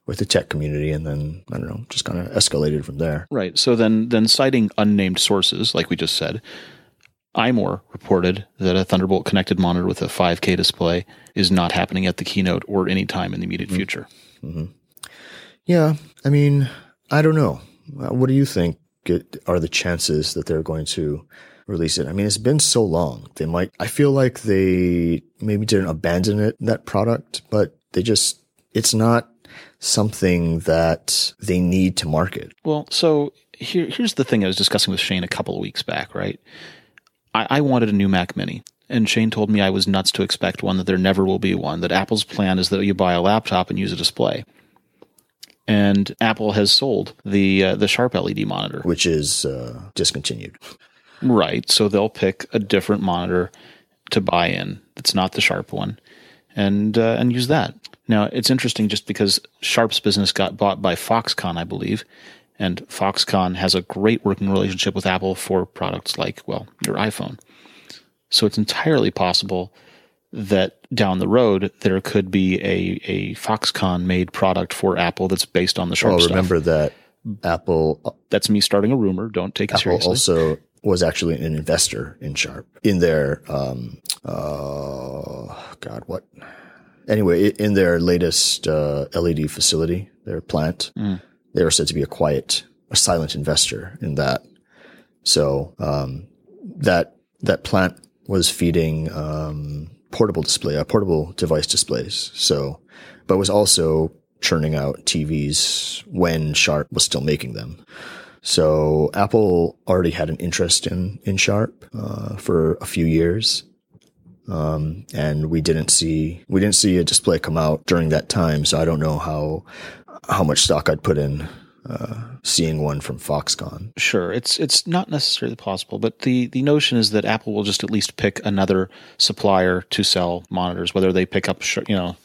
with the tech community, and then I don't know, just kind of escalated from there. Right. So then, then citing unnamed sources, like we just said, iMore reported that a Thunderbolt connected monitor with a 5K display is not happening at the keynote or any time in the immediate future. Yeah, I mean, I don't know. What do you think are the chances that they're going to release it? I mean, it's been so long. They might. I feel like they maybe didn't abandon it that product, but they just it's not something that they need to market. Well, so here, here's the thing I was discussing with Shane a couple of weeks back, right? I, I wanted a new Mac Mini, and Shane told me I was nuts to expect one, that there never will be one, that Apple's plan is that you buy a laptop and use a display. And Apple has sold the uh, the Sharp LED monitor. which is uh, discontinued. Right. So they'll pick a different monitor to buy in that's not the Sharp one, and uh, and use that. Now it's interesting just because Sharp's business got bought by Foxconn, I believe, and Foxconn has a great working relationship with Apple for products like well your iPhone. So it's entirely possible that down the road there could be a a Foxconn made product for Apple that's based on the Sharp Well, stuff. remember that Apple That's me starting a rumor. Don't take it Apple seriously. also was actually an investor in Sharp in their um uh God what anyway in their latest uh, LED facility their plant Mm. they were said to be a quiet a silent investor in that so um that that plant was feeding um portable display uh, portable device displays. So but was also churning out TVs when Sharp was still making them. So Apple already had an interest in in Sharp uh, for a few years, um, and we didn't see we didn't see a display come out during that time. So I don't know how how much stock I'd put in uh, seeing one from Foxconn. Sure, it's it's not necessarily possible, but the the notion is that Apple will just at least pick another supplier to sell monitors, whether they pick up you know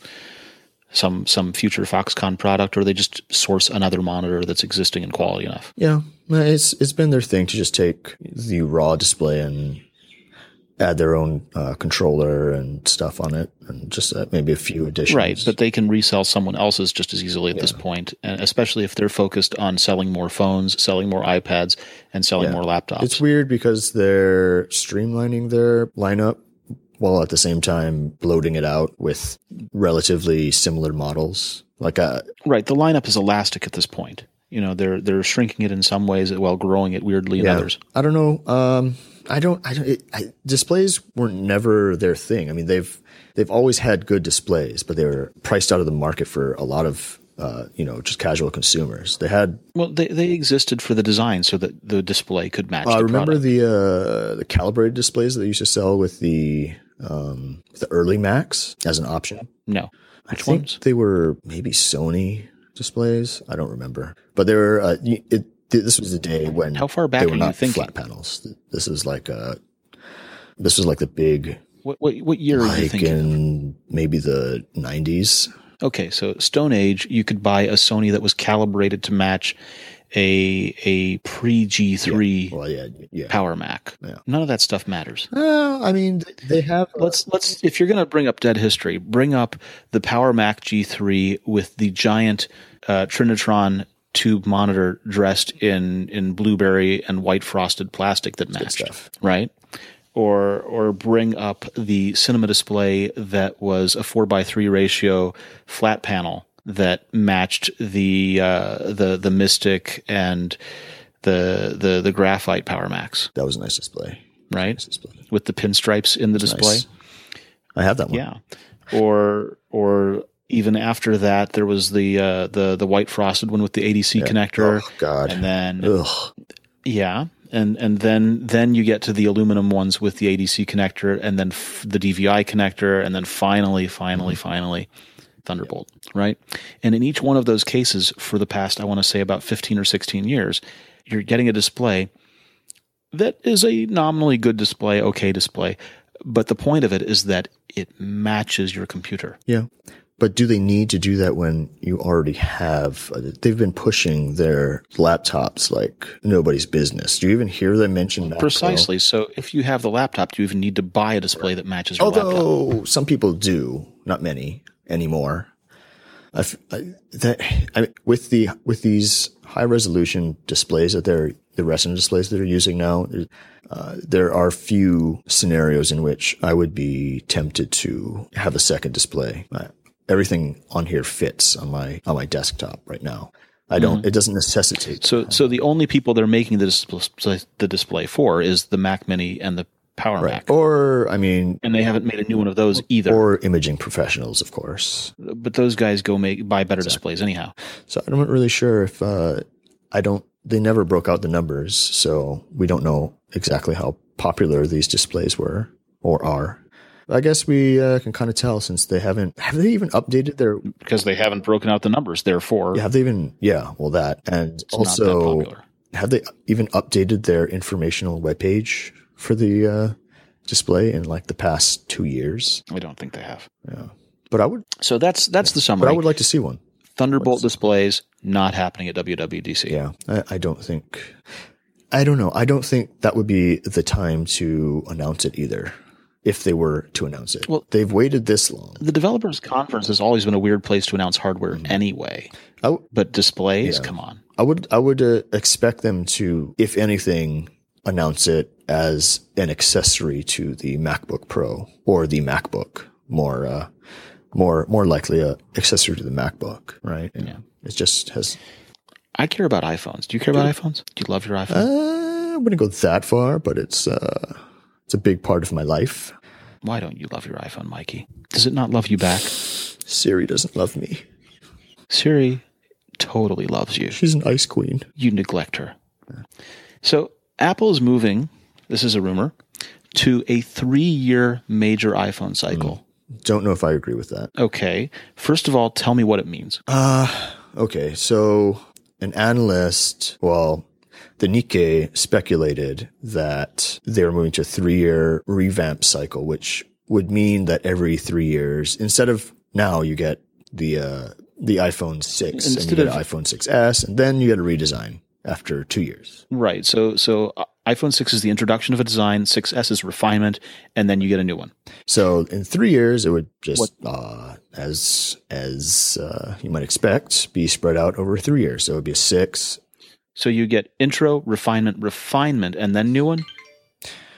some some future Foxconn product or they just source another monitor that's existing and quality enough. Yeah, it's it's been their thing to just take the raw display and add their own uh, controller and stuff on it, and just uh, maybe a few additions. Right, but they can resell someone else's just as easily at this point, and especially if they're focused on selling more phones, selling more iPads, and selling Yeah. more laptops. It's weird because they're streamlining their lineup while at the same time bloating it out with relatively similar models. Like uh, right, the lineup is elastic at this point. You know, they're they're shrinking it in some ways while growing it weirdly in yeah, others. I don't know. Um, I don't. I don't. It, I, displays were never their thing. I mean, they've they've always had good displays, but they were priced out of the market for a lot of uh, you know just casual consumers. They had. Well, they, they existed for the design so that the display could match. I the remember product. the uh, the calibrated displays that they used to sell with the um, the early Macs as an option. no. I think ones? they were maybe Sony displays. I don't remember, but they were. Uh, it, this was the day when How far back they were you not thinking? flat panels. This was like a. This was like the big, What what, what year are you like thinking? in maybe the nineties. Okay, so Stone Age, you could buy a Sony that was calibrated to match a a pre G three Well, yeah, yeah. Power Mac. Yeah. None of that stuff matters. Uh, I mean, they have. Let's let's if you're going to bring up dead history, bring up the Power Mac G3 with the giant uh, Trinitron tube monitor dressed in in blueberry and white frosted plastic that matched, right? Or or bring up the cinema display that was a four by three ratio flat panel that matched the uh, the the Mystic and the the the graphite Power Macs, that was a nice display. right? Nice display. With the pinstripes in the display. Nice. I have that one. Yeah. Or or even after that there was the uh the the white frosted one with the ADC connector. Oh God. And then Ugh. yeah, and and then then you get to the aluminum ones with the ADC connector and then f- the DVI connector and then finally finally finally Thunderbolt, right? And in each one of those cases for the past I want to say about 15 or 16 years, you're getting a display that is a nominally good display, okay display, but the point of it is that it matches your computer. Yeah. But do they need to do that when you already have? uh, They've been pushing their laptops like nobody's business. Do you even hear them mention that? Precisely. So if you have the laptop, do you even need to buy a display that matches your laptop? Although some people do, not many anymore. I that I mean, with the with these high resolution displays that they're the Retina displays that they're using now, uh, there are few scenarios in which I would be tempted to have a second display. Uh, everything on here fits on my on my desktop right now. I don't. It doesn't necessitate. So, so the only people they're making the display, the display for is the Mac Mini and the Power Mac, or I mean, and they haven't made a new one of those either. or imaging professionals, of course. but those guys go make buy better displays anyhow. So I'm not really sure if uh, I don't. They never broke out the numbers, so we don't know exactly how popular these displays were or are. I guess we uh, can kind of tell since they haven't. Have they even updated their? because they haven't broken out the numbers. Therefore, Have they even? Yeah, well, that and not that also have they even updated their informational webpage for the uh, display in like the past two years? I don't think they have. Yeah, but I would. So that's that's the summary. But. I would like to see one. Thunderbolt displays not happening at WWDC. Yeah, I, I don't think. I don't know. I don't think that would be the time to announce it either. If they were to announce it, Well- they've waited this long. The developers conference has always been a weird place to announce hardware Mm-hmm. anyway. W- But displays, come on. I would. I would uh, expect them to, if anything, announce it as an accessory to the MacBook Pro or the MacBook. More, uh, more, more likely a accessory to the MacBook, right? Yeah. It just has. I care about iPhones. Do you care about iPhones? Do you love your iPhone? Uh, I wouldn't go that far, but it's uh, it's a big part of my life. Why don't you love your iPhone, Mikey? Does it not love you back? Siri doesn't love me. Siri totally loves you. She's an ice queen. You neglect her. So Apple is moving, this is a rumor, to a three year major iPhone cycle. Don't know if I agree with that. Okay. First of all, tell me what it means. Uh, Okay, so an analyst, well, the Nikkei speculated that they were moving to a three year revamp cycle, which would mean that every three years, instead of now you get the uh, the iPhone 6 and you Instead get of- iPhone 6S, and then you get a redesign after two years. Right. So so uh, iPhone 6 is the introduction of a design, 6S is refinement, and then you get a new one. So in three years, it would just, uh, as as uh, you might expect, be spread out over three years. So it would be a six. So you get intro, refinement, refinement, and then new one.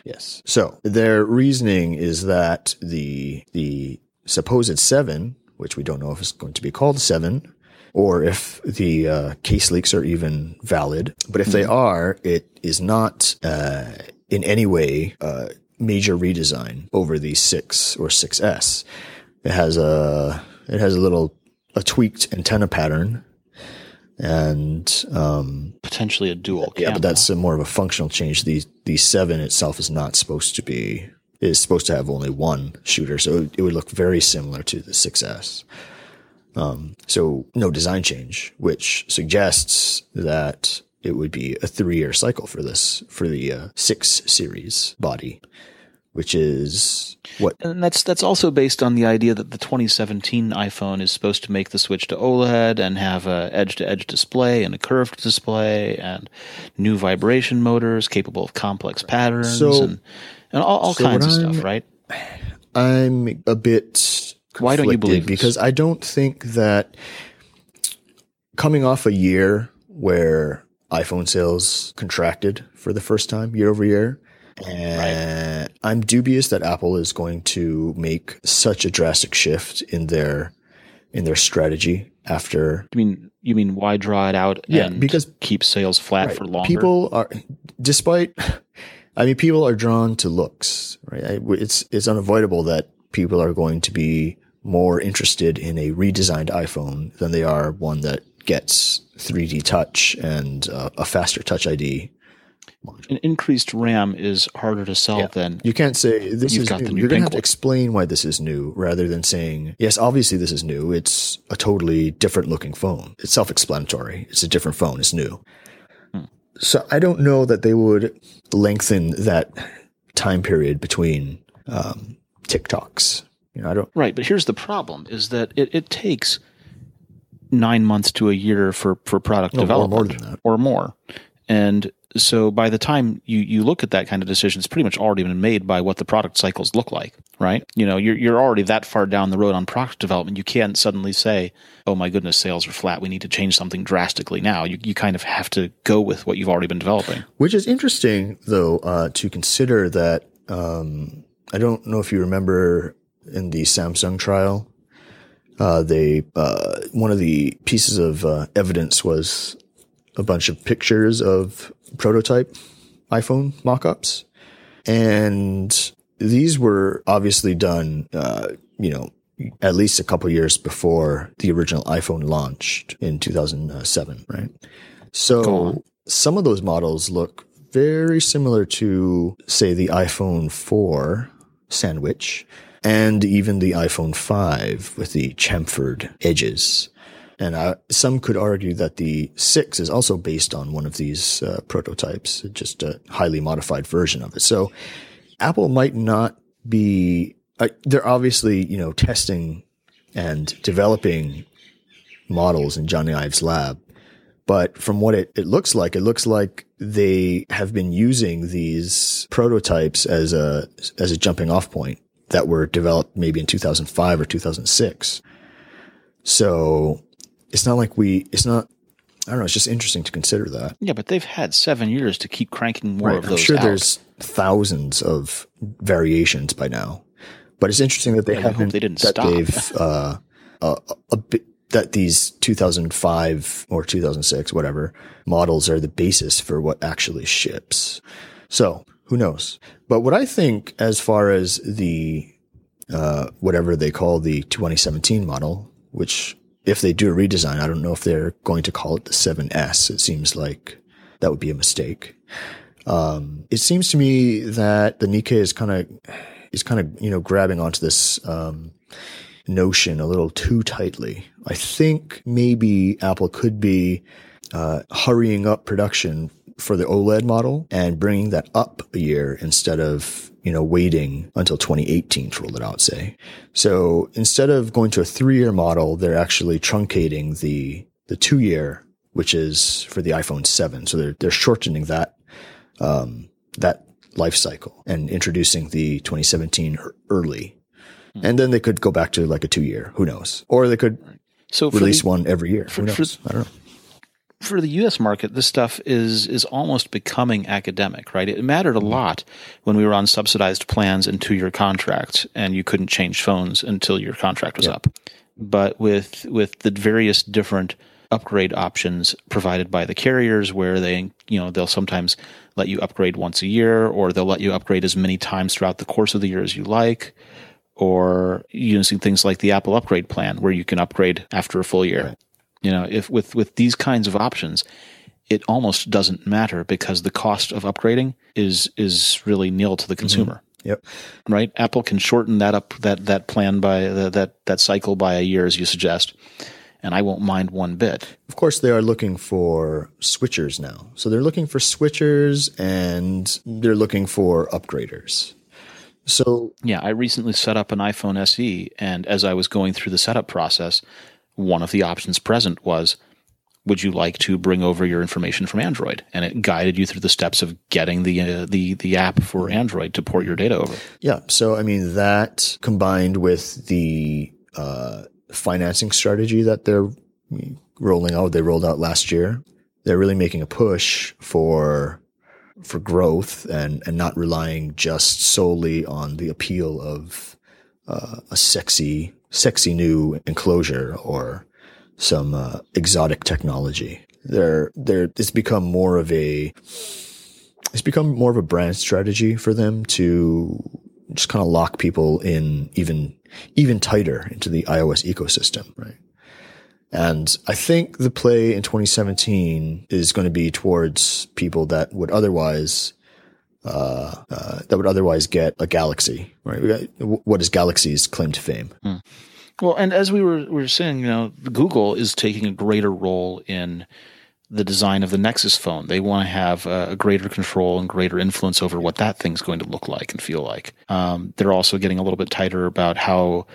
Yes. So their reasoning is that the the supposed seven, which we don't know if it's going to be called seven, or if the uh, case leaks are even valid. But if they are, it is not uh, in any way uh, major redesign over the six or 6S. It has a it has a little a tweaked antenna pattern, and um, Potentially a dual. yeah, camera. but that's a more of a functional change. The the seven itself is not supposed to be is supposed to have only one shooter, so it, would look very similar to the 6S. Um, so no design change, which suggests that it would be a three year cycle for this for the uh, six series body, which is what And that's that's also based on the idea that the 2017 iPhone is supposed to make the switch to OLED and have a edge-to-edge display and a curved display and new vibration motors capable of complex patterns So- and and all, all so kinds of stuff, I'm- right? I'm a bit Why don't you believe this? Because I don't think that coming off a year where iPhone sales contracted for the first time year over year, and I'm dubious that Apple is going to make such a drastic shift in their in their strategy after You mean you mean why draw it out Yeah, and because- keep sales flat for longer? People are, despite, I mean, people are drawn to looks, right? It's it's unavoidable that people are going to be more interested in a redesigned iPhone than they are one that gets 3D touch and uh, a faster Touch ID. An increased RAM is harder to sell than You can't say this You've is got the new. new You're going to have to explain why this is new rather than saying, yes, obviously this is new. It's a totally different looking phone. It's self explanatory. It's a different phone. It's new. Hmm. So I don't know that they would lengthen that time period between um, tick-tocks. You know, I don't. Right, but here's the problem: is that it, it takes nine months to a year for for product No, or development, more than that. or more. And so by the time you you look at that kind of decision, it's pretty much already been made by what the product cycles look like, right? You know, you're you're already that far down the road on product development. You can't suddenly say, "Oh my goodness, sales are flat. We need to change something drastically now." You you kind of have to go with what you've already been developing. Which is interesting, though, uh, to consider that. Um, I don't know if you remember in the Samsung trial, uh, they uh, one of the pieces of uh, evidence was a bunch of pictures of prototype iPhone mock-ups, and these were obviously done, uh, you know, at least a couple years before the original iPhone launched in 2007, right? So some of those models look very similar to, say, the iPhone 4 sandwich and even the iPhone 5 with the chamfered edges. And some could argue that the 6 is also based on one of these uh, prototypes, just a highly modified version of it. So Apple might not be, uh, they're obviously, you know, testing and developing models in Jony Ive's lab. But from what it, it looks like, it looks like they have been using these prototypes as a, as a jumping off point that were developed maybe in 2005 or 2006. So it's not like we, it's not, I don't know, it's just interesting to consider that. Yeah, but they've had seven years to keep cranking more of those. I'm sure out. there's thousands of variations by now, but it's interesting that they haven't. they didn't that stop. they've *laughs* uh, a, a bit that these 2005 or 2006 whatever models are the basis for what actually ships. So who knows? But what I think, as far as the uh, whatever they call the 2017 model, which if they do a redesign, I don't know if they're going to call it the 7S. It seems like that would be a mistake. Um, it seems to me that the Nikkei is kind of is kind of you know grabbing onto this um, notion a little too tightly. I think maybe Apple could be uh, hurrying up production for the OLED model and bringing that up a year instead of you know waiting until 2018 to roll it out. Say so instead of going to a three year model, they're actually truncating the the two year, which is for the iPhone 7. So they're they're shortening that um, that life cycle and introducing the 2017 ear- early. And then they could go back to like a two year. Who knows? Or they could so release the, one every year. for- Who for- knows? I don't know. For the U.S. market, this stuff is is almost becoming academic, right? It mattered a mm-hmm. lot when we were on subsidized plans and two year contracts, and you couldn't change phones until your contract was up. But with with the various different upgrade options provided by the carriers, where they you know they'll sometimes let you upgrade once a year, or they'll let you upgrade as many times throughout the course of the year as you like. Or using things like the Apple upgrade plan, where you can upgrade after a full year. You know, if with with these kinds of options, it almost doesn't matter because the cost of upgrading is is really nil to the mm-hmm. consumer. Yep. Right? Apple can shorten that up that that plan by the, that that cycle by a year as you suggest, and I won't mind one bit. Of course, they are looking for switchers now. So they're looking for switchers and they're looking for upgraders. So Yeah, I recently set up an iPhone SE, and as I was going through the setup process, one of the options present was, "Would you like to bring over your information from Android?" And it guided you through the steps of getting the uh, the the app for Android to port your data over. Yeah. So, I mean, that combined with the uh, financing strategy that they're rolling out, they rolled out last year, they're really making a push for for growth and and not relying just solely on the appeal of uh, a sexy sexy new enclosure or some uh, exotic technology. They're they're it's become more of a it's become more of a brand strategy for them to just kind of lock people in even even tighter into the iOS ecosystem, right? And I think the play in 2017 is going to be towards people that would otherwise uh, uh, that would otherwise get a Galaxy, right? We got, what is Galaxy's claim to fame? Well, and as we were we were saying, you know, Google is taking a greater role in the design of the Nexus phone. They want to have uh, a greater control and greater influence over what that thing's going to look like and feel like. Um, they're also getting a little bit tighter about how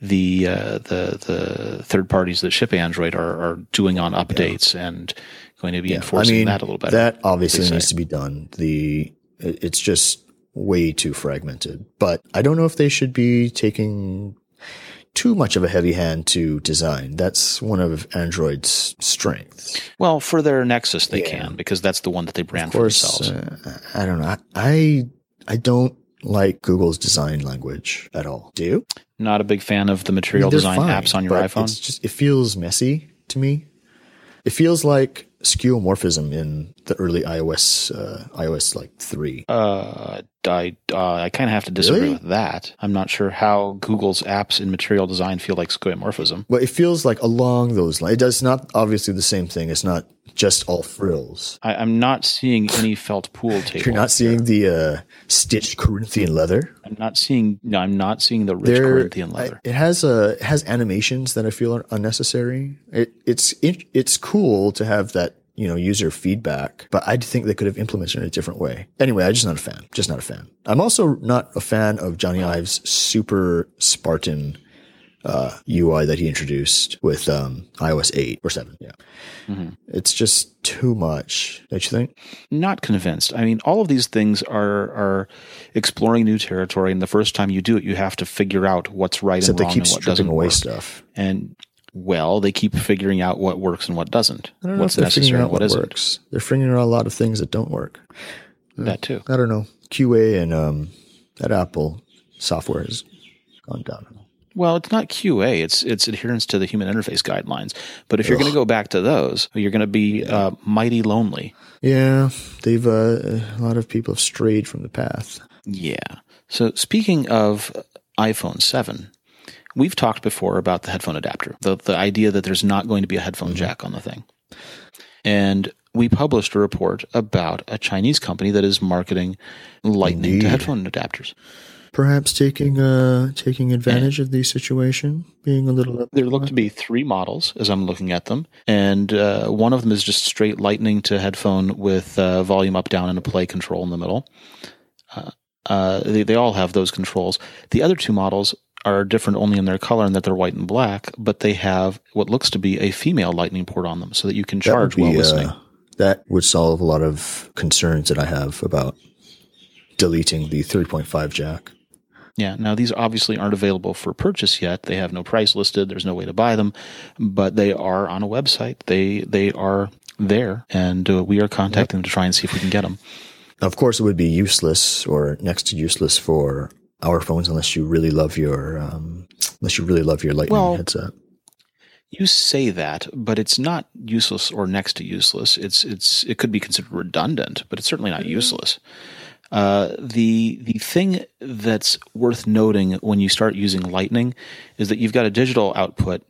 the uh, the the third parties that ship Android are, are doing on updates and going to be enforcing I mean, that a little better. That obviously needs to be done. The it's just way too fragmented. But I don't know if they should be taking too much of a heavy hand to design. That's one of Android's strengths. well, for their Nexus, they Yeah. can because that's the one that they brand Of for themselves. uh, I don't know. I, I don't like Google's design language at all. Do you? Not a big fan of the I mean, material design fine, apps on your iPhone. It's just it feels messy to me. It feels like skeuomorphism in the early iOS, uh, iOS like three. Uh, I uh, I kind of have to disagree Really? with that. I'm not sure how Google's apps in material design feel like skeuomorphism. Well, it feels like along those lines. It does not obviously the same thing. It's not just all frills. I, I'm not seeing any felt pool *laughs* table. You're not seeing the uh, stitched Corinthian leather. I'm not seeing. No, I'm not seeing the rich There- Corinthian leather. I- it has uh, it has animations that I feel are unnecessary. It, it's it, it's cool to have that you know user feedback, but I think they could have implemented it in a different way. Anyway, I'm just not a fan. Just not a fan. I'm also not a fan of Jony Ive's super Spartan uh, UI that he introduced with um, iOS 8 or 7. Yeah, Mm-hmm. it's just too much. Don't you think? not convinced. I mean, all of these things are are exploring new territory, and the first time you do it, you have to figure out what's right Except and they wrong keep and what stripping doesn't away work. stuff. And well, they keep figuring out what works and what doesn't, I don't know what's if they're figuring out what what isn't. works. They're figuring out a lot of things that don't work. That too. I don't know. QA and um, that Apple software has gone down. Well, it's not QA; it's it's adherence to the human interface guidelines. But if you're going to go back to those, you're going to be uh, mighty lonely. Yeah, they've uh, a lot of people have strayed from the path. Yeah. So speaking of iPhone 7, we've talked before about the headphone adapter, the, the idea that there's not going to be a headphone jack on the thing. And we published a report about a Chinese company that is marketing lightning Indeed. to headphone adapters. Perhaps taking uh taking advantage of the situation, being a little. There look to be three models as I'm looking at them, and uh, one of them is just straight lightning to headphone with uh, volume up, down, and a play control in the middle. Uh, uh, they, they all have those controls. The other two models are different only in their color and that they're white and black, but they have what looks to be a female lightning port on them so that you can charge while listening. uh, that would solve a lot of concerns that I have about deleting the 3.5 jack. Yeah. Now these obviously aren't available for purchase yet. They have no price listed. There's no way to buy them, but they are on a website. They they are there, and uh, we are contacting them to try and see if we can get them. Of course, it would be useless or next to useless for our phones unless you really love your um, unless you really love your Lightning Well, headset. You say that, but it's not useless or next to useless. It's it's it could be considered redundant, but it's certainly not useless. Uh, the the thing that's worth noting when you start using Lightning is that you've got a digital output,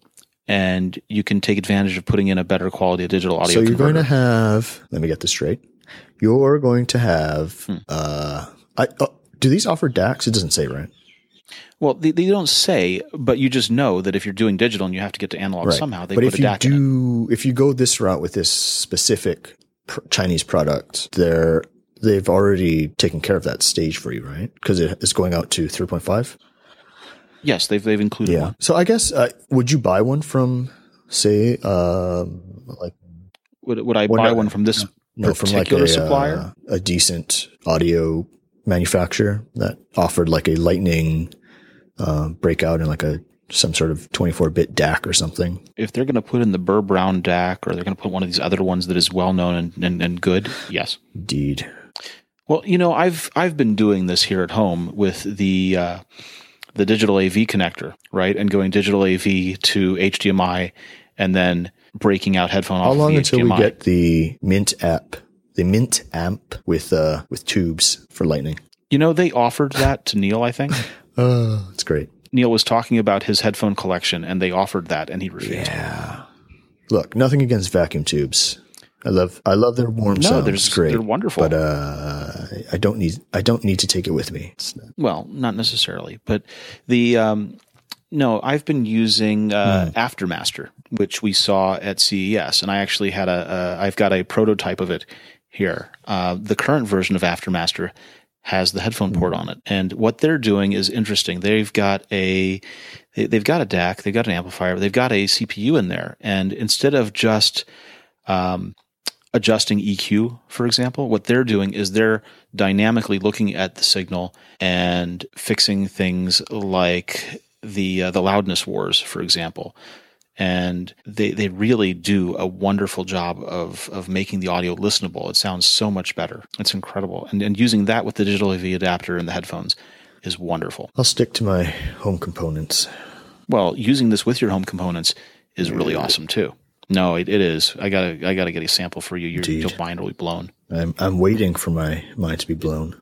and you can take advantage of putting in a better quality of digital audio. So you're going to have. Let me get this straight. You're going to have. Hmm. Uh, I, oh, do these offer DACs? It doesn't say, right? well, they, they don't say, but you just know that if you're doing digital and you have to get to analog Right. somehow, they but put if a you DAC in it. do, if you go this route with this specific pr- Chinese product, they're they've already taken care of that stage for you, right? Because it is going out to 3.5. Yes, they've they've included Yeah. one. So I guess uh, would you buy one from, say, um, like Would would I buy one from this no, from like particular a supplier? uh, a decent audio manufacturer that offered like a lightning uh, breakout and like a some sort of 24 bit DAC or something? if they're going to put in the Burr Brown DAC or they're going to put one of these other ones that is well known and, and, and good, yes. Indeed. Well, you know, I've I've been doing this here at home with the uh, the digital AV connector, right, and going digital AV to HDMI, and then breaking out headphone How long until HDMI. we get the Mint app, the Mint amp with uh with tubes for lightning? you know, they offered that to Neil. I think *laughs* Oh, it's great. Neil was talking about his headphone collection, and they offered that, and he refused. Yeah. Look, nothing against vacuum tubes. I love I love their warm No, sound. there's- It's great. they're wonderful. But uh, I don't need I don't need to take it with me. Not- Well, not necessarily, but the um, No, I've been using uh, Aftermaster, which we saw at CES, and I actually had a, a I've got a prototype of it here. Uh, the current version of Aftermaster has the headphone port on it, and what they're doing is interesting. They've got a they- they've got a DAC, they've got an amplifier, they've got a CPU in there, and instead of just um, adjusting EQ, for example, what they're doing is they're dynamically looking at the signal and fixing things like the uh, the loudness wars, for example. And they, they really do a wonderful job of, of making the audio listenable. It sounds so much better. It's incredible. And, and using that with the digital AV adapter and the headphones is wonderful. I'll stick to my home components. Well, using this with your home components is really awesome too. No, it, it is. I gotta I gotta get a sample for you. Your, your mind will be blown. I'm I'm waiting for my mind to be blown.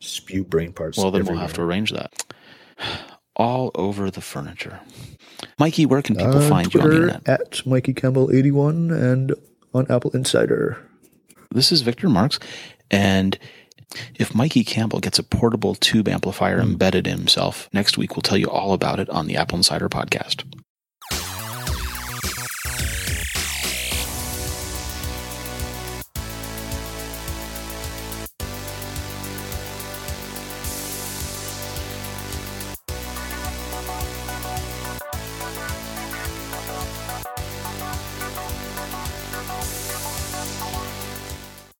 Spew brain parts. Well, then we'll have to arrange that. *sighs* All over the furniture. Mikey, where can people On find you on the Twitter internet? at Mikey Campbell eighty one and on AppleInsider. This is Victor Marks, and if Mikey Campbell gets a portable tube amplifier hmm. embedded in himself, next week we'll tell you all about it on the AppleInsider podcast.